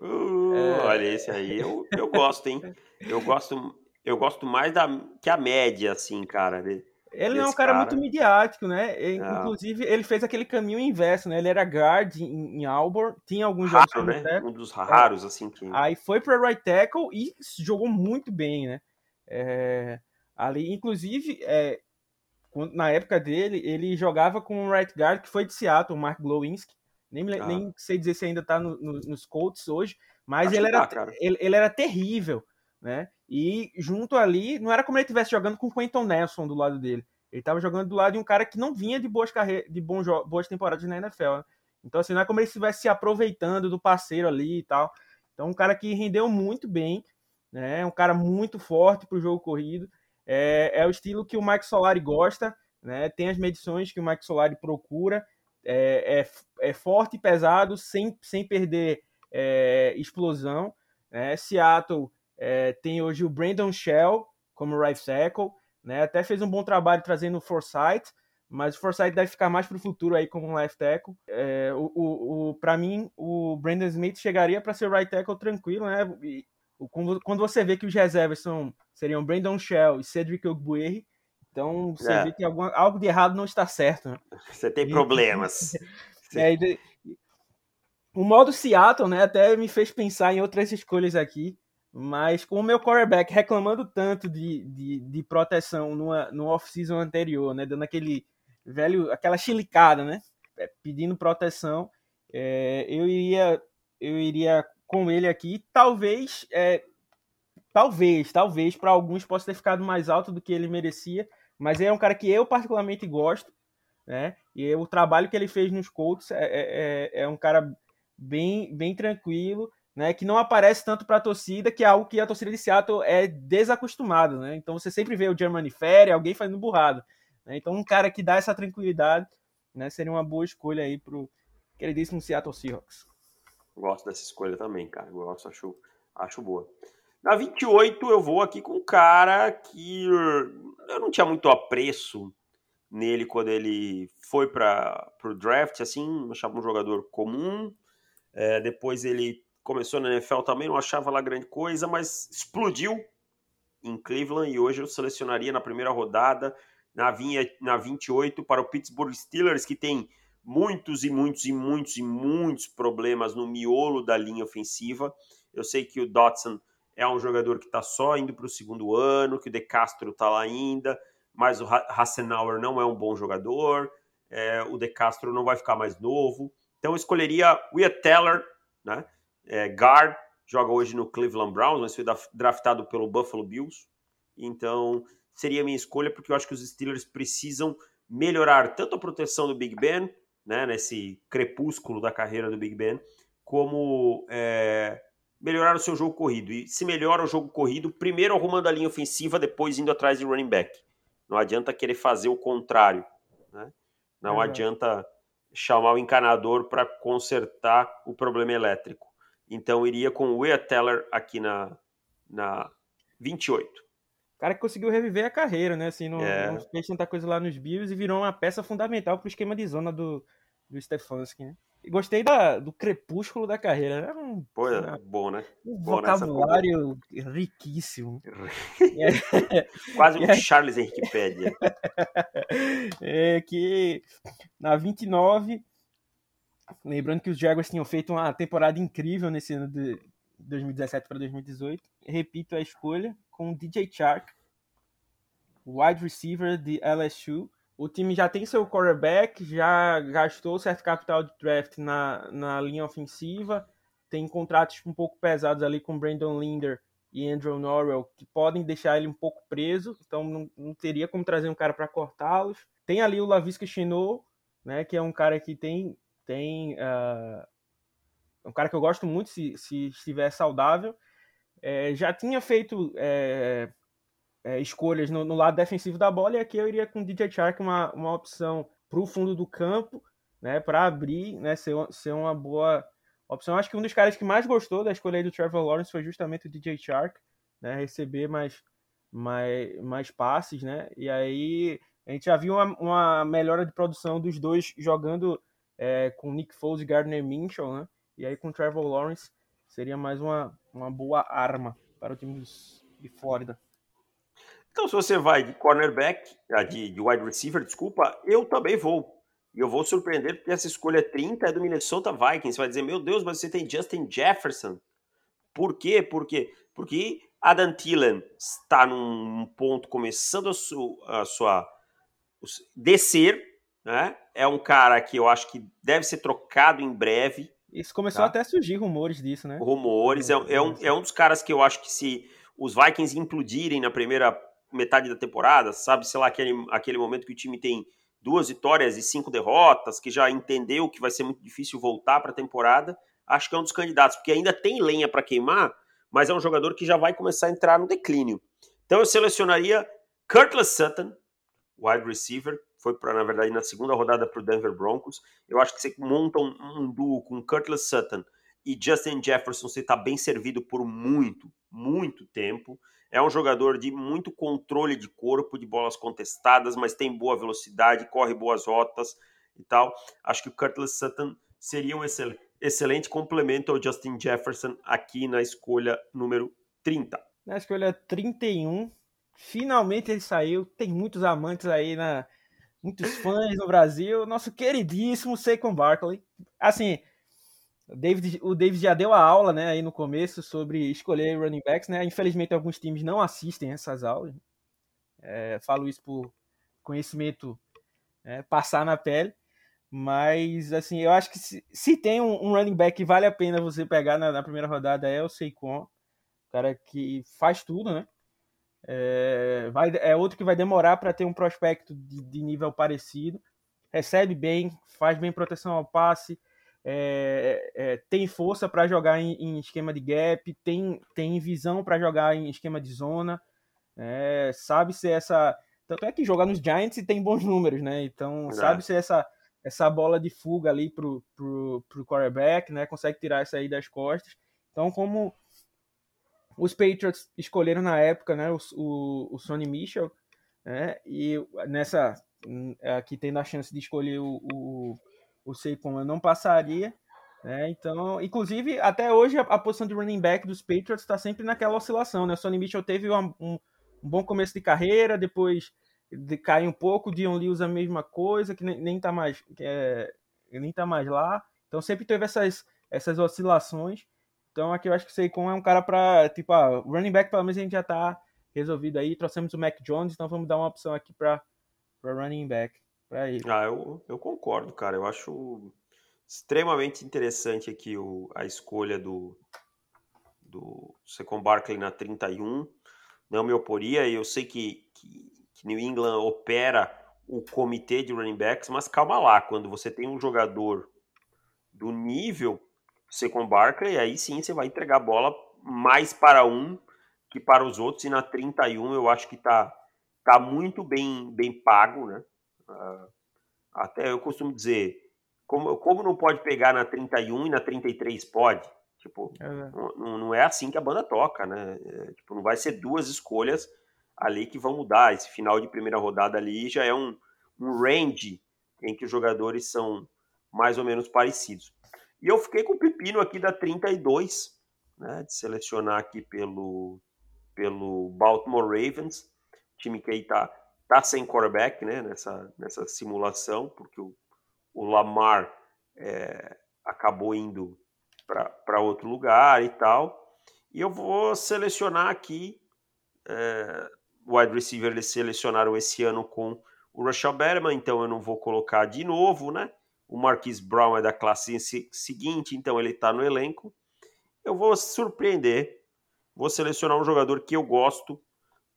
Uh, é... Olha esse aí, eu, eu gosto, hein? Eu gosto, eu gosto mais da que a média, assim, cara. Ele é um cara, cara, muito midiático, né? E, é. inclusive, ele fez aquele caminho inverso, né? Ele era guard em, em Auburn, tinha alguns Raro, jogos né? Um dos raros, assim. Que... Aí foi para right tackle e jogou muito bem, né? É, ali, inclusive, é, na época dele, ele jogava com um right guard que foi de Seattle, o Mark Glowinski. Nem, ah. nem sei dizer se ainda tá no, no, nos Colts hoje, mas ele era, tá, ele, ele, era terrível, né? E junto ali, não era como ele estivesse jogando com o Quentin Nelson do lado dele. Ele estava jogando do lado de um cara que não vinha de boas carreiras, de bons boas temporadas na NFL. Né? Então, assim, não é como ele estivesse se aproveitando do parceiro ali e tal. Então, um cara que rendeu muito bem, né? Um cara muito forte para o jogo corrido. É, é o estilo que o Mike Solari gosta, né? Tem as medições que o Mike Solari procura. É, é, é forte e pesado, sem, sem perder é, explosão. Né? Seattle é, tem hoje o Brandon Shell como right tackle, né? Até fez um bom trabalho trazendo o Forsyth, mas o Forsyth deve ficar mais para o futuro aí como um left tackle. É, o, o, o para mim, o Brandon Smith chegaria para ser right tackle tranquilo, né? E, quando você vê que os reservas são, seriam Brandon Shell e Cedric Ogbuerri, então você é. vê que alguma, algo de errado não está certo. Né? Você tem problemas. é, o modo Seattle, né, até me fez pensar em outras escolhas aqui, mas com o meu quarterback reclamando tanto de, de, de proteção numa, no off-season anterior, né, dando aquele velho, aquela chilicada, né, é, pedindo proteção, é, eu iria eu iria com ele aqui, talvez é, talvez, talvez para alguns possa ter ficado mais alto do que ele merecia, mas é um cara que eu particularmente gosto, né? E o trabalho que ele fez nos Colts é, é, é, é um cara bem, bem tranquilo, né? Que não aparece tanto para a torcida, que é algo que a torcida de Seattle é desacostumada, né? Então você sempre vê o Germany Ferry, alguém fazendo burrado. Né? Então um cara que dá essa tranquilidade, né? Seria uma boa escolha aí pro queridíssimo Seattle Seahawks. Gosto dessa escolha também, cara. Gosto, acho, acho boa. Na 28 eu vou aqui com um cara que eu não tinha muito apreço nele quando ele foi para o draft, assim, achava um jogador comum. É, depois ele começou na NFL também, não achava lá grande coisa, mas explodiu em Cleveland e hoje eu selecionaria na primeira rodada, na, vinha, na 28, para o Pittsburgh Steelers, que tem muitos e muitos e muitos e muitos problemas no miolo da linha ofensiva. Eu sei que o Dotson é um jogador que está só indo para o segundo ano, que o De Castro está lá ainda, mas o Hassenauer não é um bom jogador, é, o De Castro não vai ficar mais novo. Então eu escolheria o Ia Teller, né? É, guard, joga hoje no Cleveland Browns, mas foi draftado pelo Buffalo Bills. Então seria a minha escolha, porque eu acho que os Steelers precisam melhorar tanto a proteção do Big Ben, né, nesse crepúsculo da carreira do Big Ben, como é, melhorar o seu jogo corrido. E se melhora o jogo corrido, primeiro arrumando a linha ofensiva, depois indo atrás de running back. Não adianta querer fazer o contrário. Né? Não é. adianta chamar o encanador para consertar o problema elétrico. Então iria com o Wea Teller aqui na, na 28. O cara que conseguiu reviver a carreira, né? Assim, não, é. não fez tanta coisa lá nos Bills e virou uma peça fundamental para o esquema de zona do, do Stefanski, né? Gostei da, do crepúsculo da carreira. Era um, Pô, é bom, né? Um bom vocabulário riquíssimo. Quase um Charles Henrique é que na 29, lembrando que os Jaguars tinham feito uma temporada incrível nesse ano de 2017 para 2018. Repito a escolha com DJ Chark, wide receiver de LSU o time já tem seu quarterback, já gastou certo capital de draft na, na linha ofensiva, tem contratos um pouco pesados ali com Brandon Linder e Andrew Norwell, que podem deixar ele um pouco preso, então não, não teria como trazer um cara para cortá-los. Tem ali o Lavisca Chinot, né, que é um cara que tem, tem uh, um cara que eu gosto muito se, se estiver saudável. É, já tinha feito é, é, escolhas no, no, lado defensivo da bola, e aqui eu iria com o DJ Chark uma, uma opção para o fundo do campo, né, para abrir, né, ser, ser uma boa opção. Acho que um dos caras que mais gostou da escolha do Trevor Lawrence foi justamente o DJ Chark, né, receber mais, mais, mais passes, né, e aí a gente já viu uma, uma melhora de produção dos dois jogando é, com Nick Foles e Gardner Minshew, né, e aí com o Trevor Lawrence seria mais uma, uma boa arma para o time de Flórida. Então, se você vai de cornerback, ah, de, de wide receiver, desculpa, eu também vou. E eu vou surpreender porque essa escolha 30 é do Minnesota Vikings. Você vai dizer, meu Deus, mas você tem Justin Jefferson. Por quê? Por quê? Porque Adam Thielen está num ponto começando a, su, a sua descer, né? É um cara que eu acho que deve ser trocado em breve. Isso começou tá? até a surgir rumores disso, né? Rumores. É, é, um, é um dos caras que eu acho que se os Vikings implodirem na primeira metade da temporada, sabe, sei lá, aquele, aquele momento que o time tem duas vitórias e cinco derrotas, que já entendeu que vai ser muito difícil voltar para a temporada, acho que é um dos candidatos, porque ainda tem lenha para queimar, mas é um jogador que já vai começar a entrar no declínio. Então eu selecionaria Curtis Sutton, wide receiver, foi para na verdade na segunda rodada para o Denver Broncos. Eu acho que você monta um, um duo com Curtis Sutton e Justin Jefferson, você está bem servido por muito, muito tempo. É um jogador de muito controle de corpo, de bolas contestadas, mas tem boa velocidade, corre boas rotas e tal. Acho que o Curtis Sutton seria um excel excelente complemento ao Justin Jefferson aqui na escolha número 30. Na escolha 31, finalmente ele saiu. Tem muitos amantes aí na muitos fãs no Brasil. Nosso queridíssimo Saquon Barkley. Assim, o David, o David já deu a aula, né, aí no começo sobre escolher running backs, né? Infelizmente alguns times não assistem essas aulas. É, falo isso por conhecimento é, passar na pele. Mas, assim, eu acho que se, se tem um, um, running back que vale a pena você pegar na, na primeira rodada é o Saquon. cara que faz tudo, né? É, vai, é outro que vai demorar para ter um prospecto de, de nível parecido. Recebe bem, faz bem proteção ao passe, é, é, tem força para jogar em, em, esquema de gap, tem, tem visão para jogar em esquema de zona, é, sabe ser essa. Tanto é que jogar nos Giants e tem bons números, né? Então, sabe ser essa, essa bola de fuga ali pro, pro, pro quarterback, né? Consegue tirar isso aí das costas. Então, como os Patriots escolheram na época, né? O, o, o Sonny Mitchell, né? E nessa. Aqui tendo a chance de escolher o, o o eu não passaria. Né? Então, inclusive, até hoje a, a, posição de running back dos Patriots está sempre naquela oscilação. Né? O Sonny Mitchell teve um, um, um bom começo de carreira, depois de, cai um pouco. O Dion Lewis a mesma coisa, que nem, nem tá mais é, nem tá mais lá. Então sempre teve essas, essas oscilações. Então aqui eu acho que o Saquon é um cara para tipo, ah, running back pelo menos a gente já tá resolvido aí. Trouxemos o Mac Jones, então vamos dar uma opção aqui para running back para ele. Ah, eu, eu concordo, cara. Eu acho extremamente interessante aqui o, a escolha do, do Secon Barkley na 31. Não me oporia. Eu sei que, que, que New England opera o comitê de running backs, mas calma lá. Quando você tem um jogador do nível Secon Barkley, aí sim você vai entregar a bola mais para um que para os outros. E na 31 eu acho que tá, tá muito bem, bem pago, né? Uh, até eu costumo dizer, como, como não pode pegar na 31 e na 33 pode? Tipo, é. não, não, é assim que a banda toca, né? É, tipo, não vai ser duas escolhas ali que vão mudar. Esse final de primeira rodada ali já é um, um range em que os jogadores são mais ou menos parecidos. E eu fiquei com o pepino aqui da 32, né? De selecionar aqui pelo, pelo Baltimore Ravens, time que aí tá tá sem quarterback né, nessa, nessa simulação, porque o, o Lamar é, acabou indo para outro lugar e tal. E eu vou selecionar aqui é, wide receiver eles selecionaram esse ano com o Rashad Berman, então eu não vou colocar de novo, né? O Marquis Brown é da classe seguinte, então ele está no elenco. Eu vou surpreender, vou selecionar um jogador que eu gosto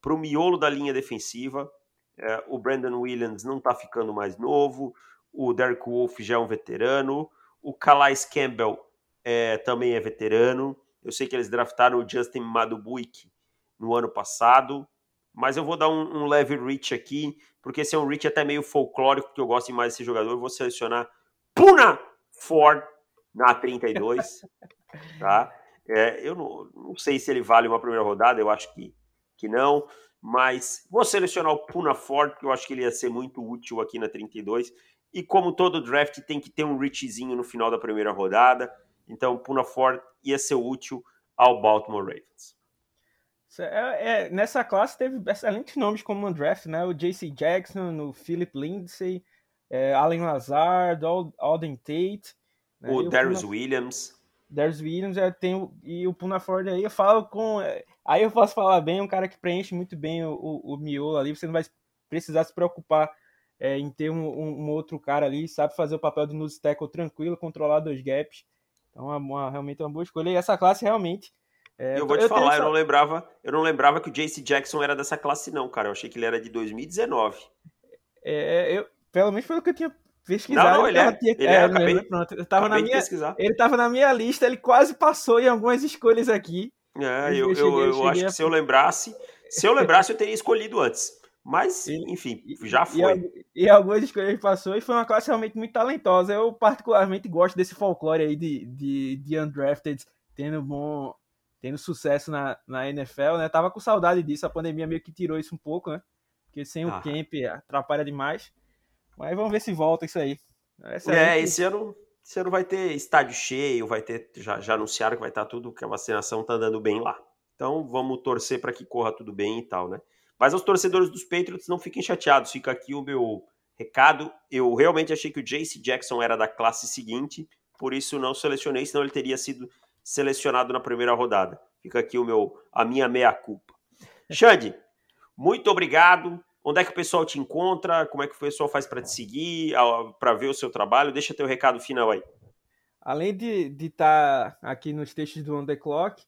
para o miolo da linha defensiva, é, o Brandon Williams não está ficando mais novo. O Derek Wolf já é um veterano. O Calais Campbell é, também é veterano. Eu sei que eles draftaram o Justin Madubuik no ano passado. Mas eu vou dar um, um leve reach aqui, porque esse é um reach até meio folclórico, que eu gosto mais desse jogador. Eu vou selecionar Puna Ford na 32. tá? É, eu não, não sei se ele vale uma primeira rodada, eu acho que, que não mas vou selecionar o Puna Ford, porque eu acho que ele ia ser muito útil aqui na 32. E como todo draft tem que ter um richzinho no final da primeira rodada, então o Puna Ford ia ser útil ao Baltimore Ravens. É, é, nessa classe teve excelentes nomes como no draft, né? O JC Jackson, o Philip Lindsay, é, Allen Lazard, Alden Tate. Né? O Darius Puna... Williams. Darius Williams é, tem, e o Puna Ford aí eu falo com. É, Aí eu posso falar bem, um cara que preenche muito bem o, o, o miolo ali, você não vai precisar se preocupar é, em ter um, um, outro cara ali, sabe fazer o papel de nose tackle tranquilo, controlar dois gaps. Então, é uma, realmente é uma boa escolha. E essa classe realmente. É, eu vou te eu falar, essa... eu não lembrava, eu não lembrava que o JC Jackson era dessa classe, não, cara. Eu achei que ele era de 2019. É, eu, pelo menos pelo que eu tinha pesquisado. Não, não ele, é, ele é, é acabei, pronto. Eu tava na minha, ele tava na minha lista, ele quase passou em algumas escolhas aqui. É, eu, eu, cheguei, eu, eu acho a... que se eu lembrasse, se eu lembrasse, eu teria escolhido antes. Mas, enfim, já foi. E, e algumas escolhas passou e foi uma classe realmente muito talentosa. Eu particularmente gosto desse folclore aí de, de, de undrafted tendo bom tendo sucesso na, na NFL, né? Tava com saudade disso, a pandemia meio que tirou isso um pouco, né? Porque sem ah. o camp atrapalha demais. Mas vamos ver se volta isso aí. Essa é, esse ano, esse ano vai ter estádio cheio, vai ter já, já anunciaram que vai estar tudo, que a vacinação tá andando bem lá. Então vamos torcer para que corra tudo bem e tal, né? Mas aos torcedores dos Patriots, não fiquem chateados. Fica aqui o meu recado. Eu realmente achei que o JC Jackson era da classe seguinte, por isso não selecionei, senão ele teria sido selecionado na primeira rodada. Fica aqui o meu, a minha meia-culpa. Xande, muito obrigado. Onde é que o pessoal te encontra? Como é que o pessoal faz para te seguir, para ver o seu trabalho? Deixa teu recado final aí. Além de estar tá aqui nos textos do On The Clock,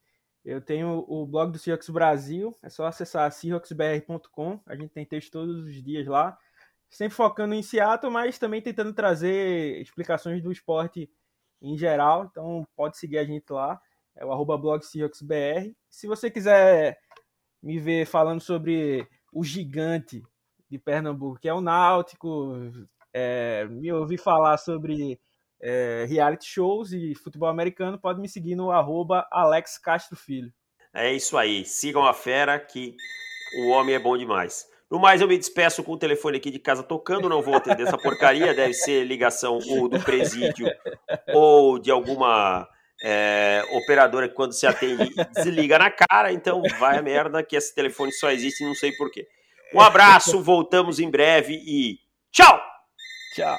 eu tenho o blog do Seahawks Brasil, é só acessar seahawksbr.com. A gente tem texto todos os dias lá, sempre focando em Seattle, mas também tentando trazer explicações do esporte em geral. Então pode seguir a gente lá, é o arroba blog SeahawksBR. Se você quiser me ver falando sobre o gigante de Pernambuco, que é o Náutico, é, me ouvir falar sobre é, reality shows e futebol americano, pode me seguir no arroba Alex Castro Filho. É isso aí, sigam a fera que o homem é bom demais. No mais, eu me despeço com o telefone aqui de casa tocando, não vou atender essa porcaria, deve ser ligação ou do presídio ou de alguma é, operadora que quando se atende desliga na cara, então vai a merda que esse telefone só existe não sei porquê. Um abraço, voltamos em breve e tchau! Tchau!